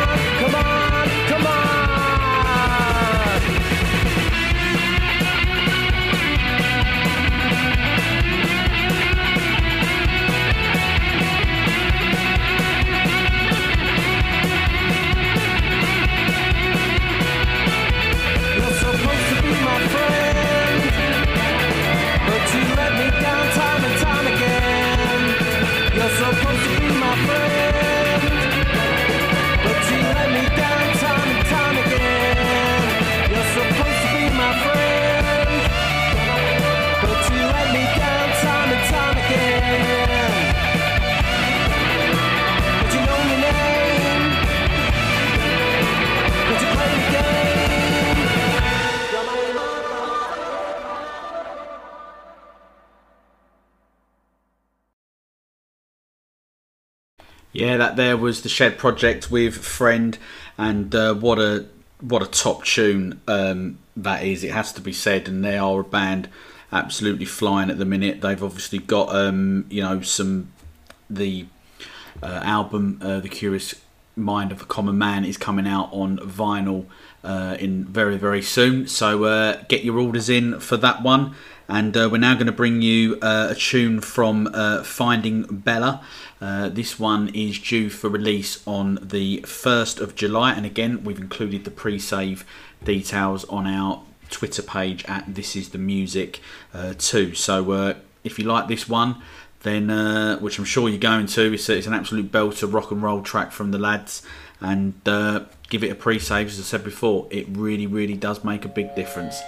there was the Shed Project with Friend, and uh, what a what a top tune um, that is. It has to be said, and they are a band absolutely flying at the minute. They've obviously got um, you know some the uh, album, uh, The Curious Mind of a Common Man, is coming out on vinyl uh, in very very soon. So uh, get your orders in for that one. And uh, we're now going to bring you uh, a tune from uh, Finding Bella. Uh, this one is due for release on the 1st of July, and again, we've included the pre save details on our Twitter page at This Is the Music uh, too. So uh, if you like this one, then which I'm sure you're going to, it's, it's an absolute belter rock and roll track from the lads, and give it a pre save, as I said before, it really, really does make a big difference.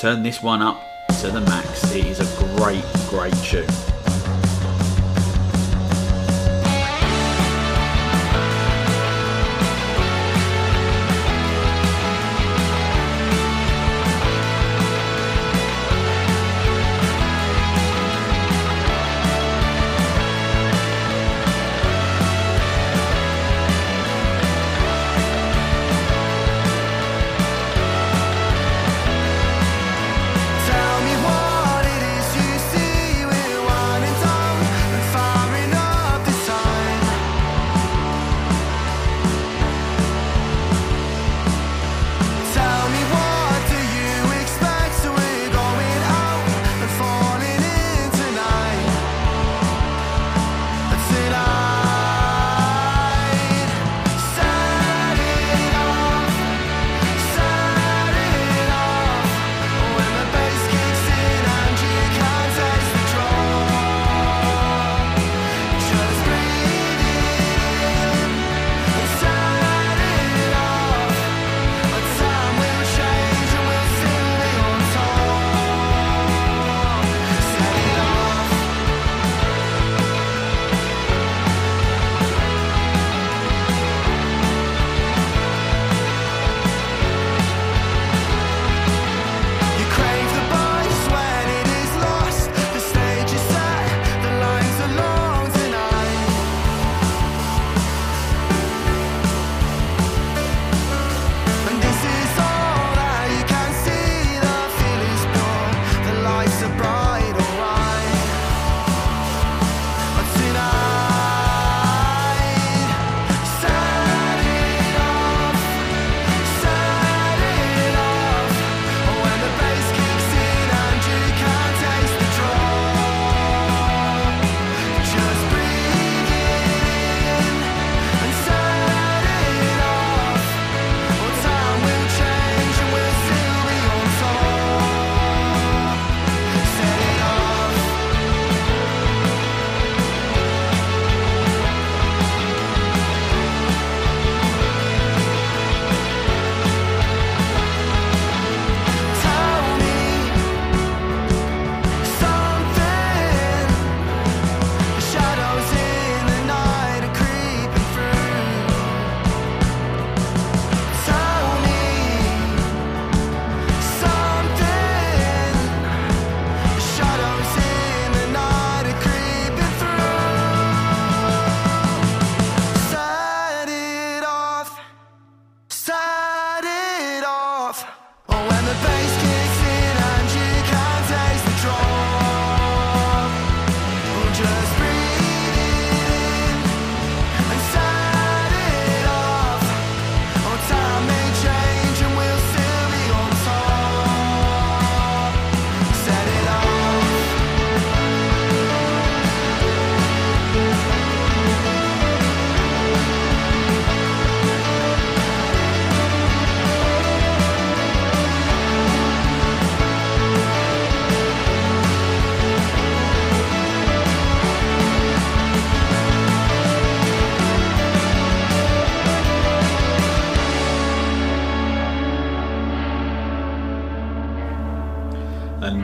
Turn this one up to the max. It is a great, great tune.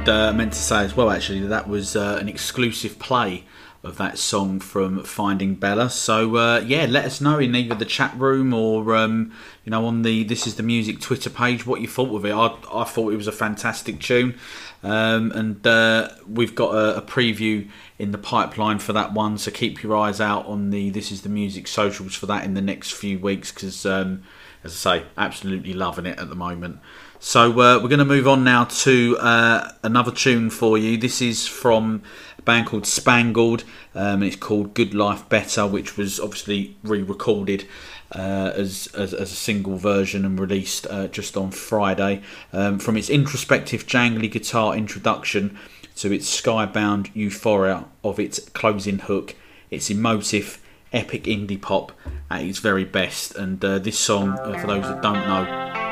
And uh, meant to say as well, actually, that that was uh, an exclusive play of that song from Finding Bella. So uh, yeah, let us know in either the chat room or um, you know on the This Is the Music Twitter page what you thought of it. I, I thought it was a fantastic tune, um, and uh, we've got a, a preview in the pipeline for that one. So keep your eyes out on the This Is the Music socials for that in the next few weeks because. Um, as I say, absolutely loving it at the moment. So uh, we're going to move on now to uh, another tune for you. This is from a band called Spangled, um, it's called "Good Life Better," which was obviously re-recorded uh, as, as as a single version and released uh, just on Friday. Um, from its introspective, jangly guitar introduction to its skybound euphoria of its closing hook, its emotive epic indie pop at its very best. And uh, this song, uh, for those that don't know,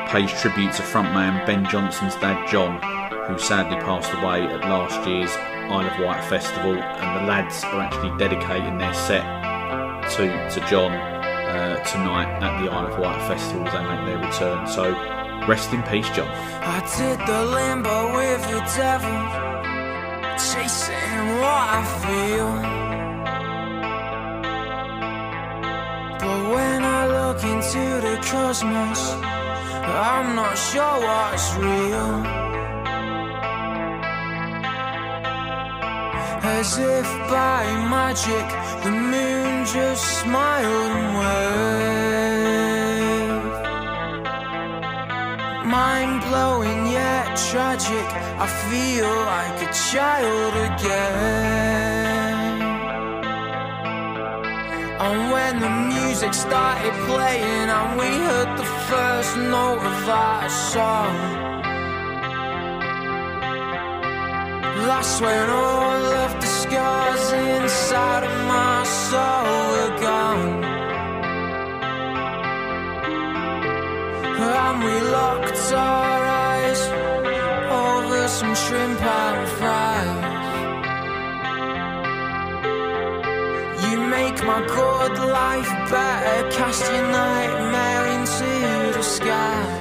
pays tribute to frontman Ben Johnson's dad John, who sadly passed away at last year's Isle of Wight festival. And the lads are actually dedicating their set to to John uh, tonight at the Isle of Wight festival as they make their return. So rest in peace, John. I did the limbo with the devil, chasing what I feel. But when I look into the cosmos, I'm not sure what's real. As if by magic, the moon just smiled and waved. Mind blowing yet tragic, I feel like a child again. And when the music started playing and we heard the first note of our song, that's when all of the scars inside of my soul were gone. And we locked our eyes over some shrimp and fries. Make my good life better, cast your nightmare into the sky.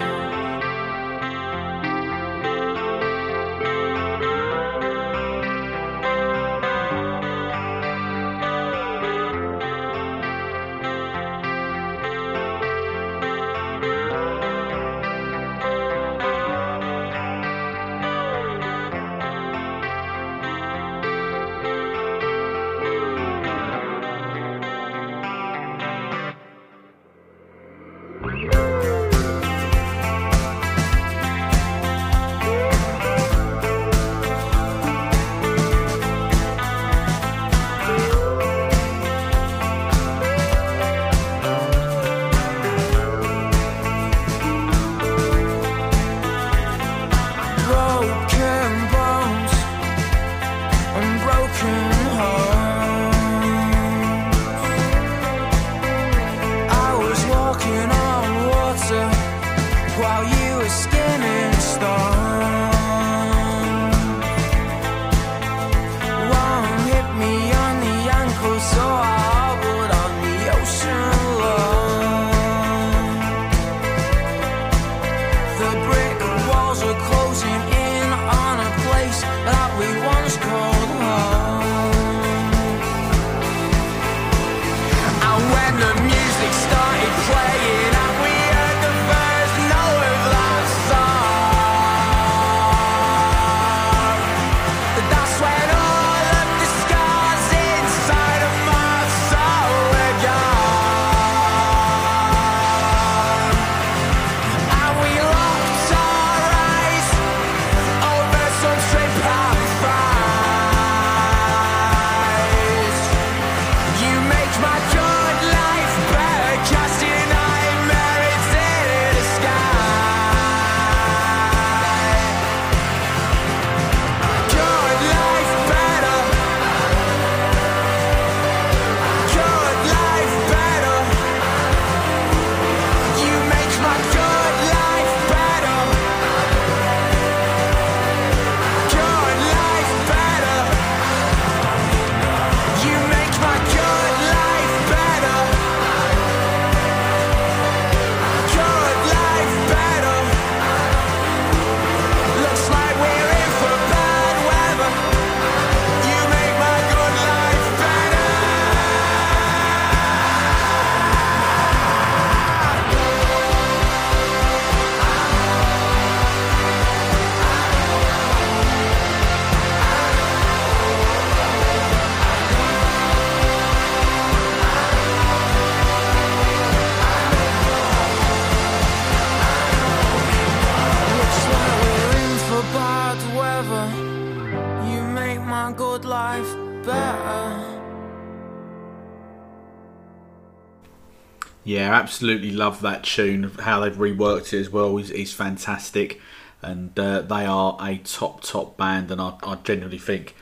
Absolutely love that tune. How they've reworked it as well is, is fantastic, and uh, they are a top top band, and I, I genuinely think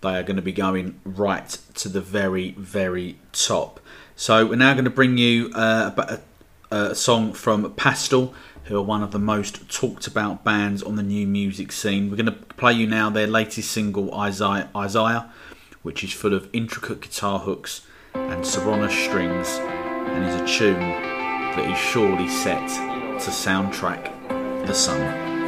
they are going to be going right to the very very top. So we're now going to bring you uh, a, a song from Pastel, who are one of the most talked about bands on the new music scene. We're going to play you now their latest single, Isaiah, Isaiah which is full of intricate guitar hooks and Serrana strings, and is a tune that is surely set to soundtrack the summer.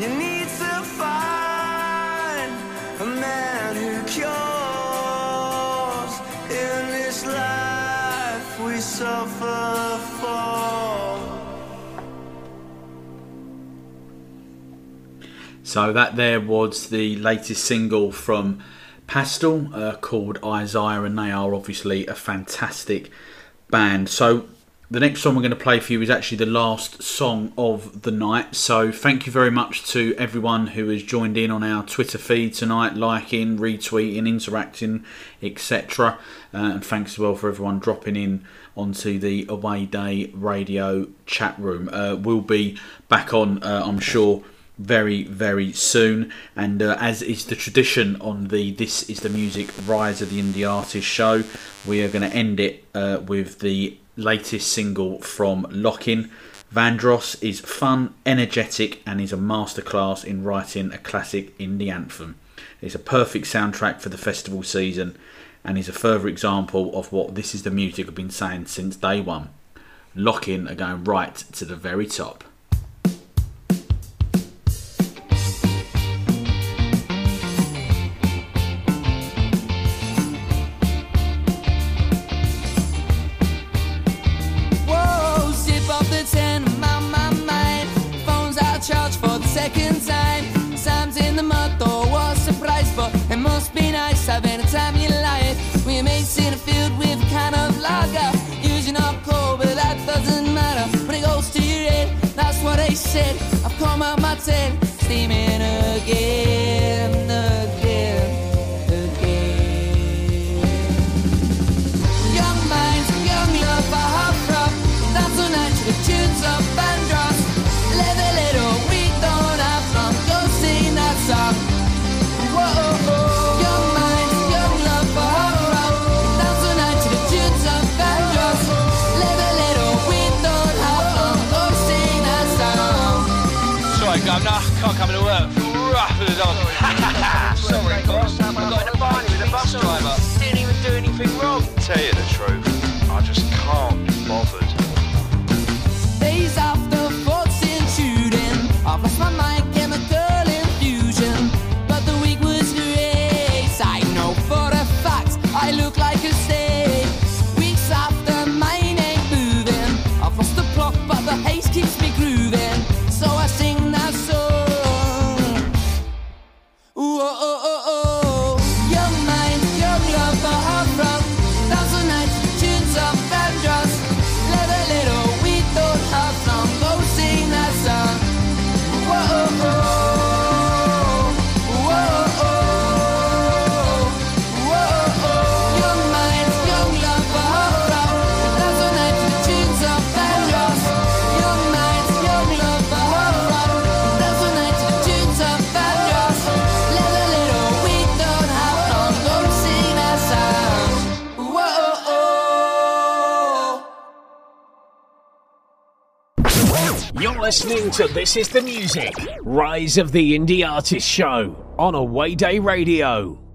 You need to find a man who cures in this life we suffer for. So that there was the latest single from Pastel uh, called Isaiah, and they are obviously a fantastic band. So the next song we're going to play for you is actually the last song of the night. So thank you very much to everyone who has joined in on our Twitter feed tonight, liking, retweeting, interacting, etc. Uh, and thanks as well for everyone dropping in onto the Away Day Radio chat room. Uh, we'll be back on, uh, I'm sure very very soon and uh, as is the tradition on the this is the music rise of the indie artist show we are going to end it uh, with the latest single from lockin. Vandross is fun energetic and is a masterclass in writing a classic indie anthem. It's a perfect soundtrack for the festival season and is a further example of what this is the music i've been saying since day one. Lockin are going right to the very top I've come out my tent, steaming again, listening to This Is the Music, Rise of the Indie Artist Show on Away Day Radio.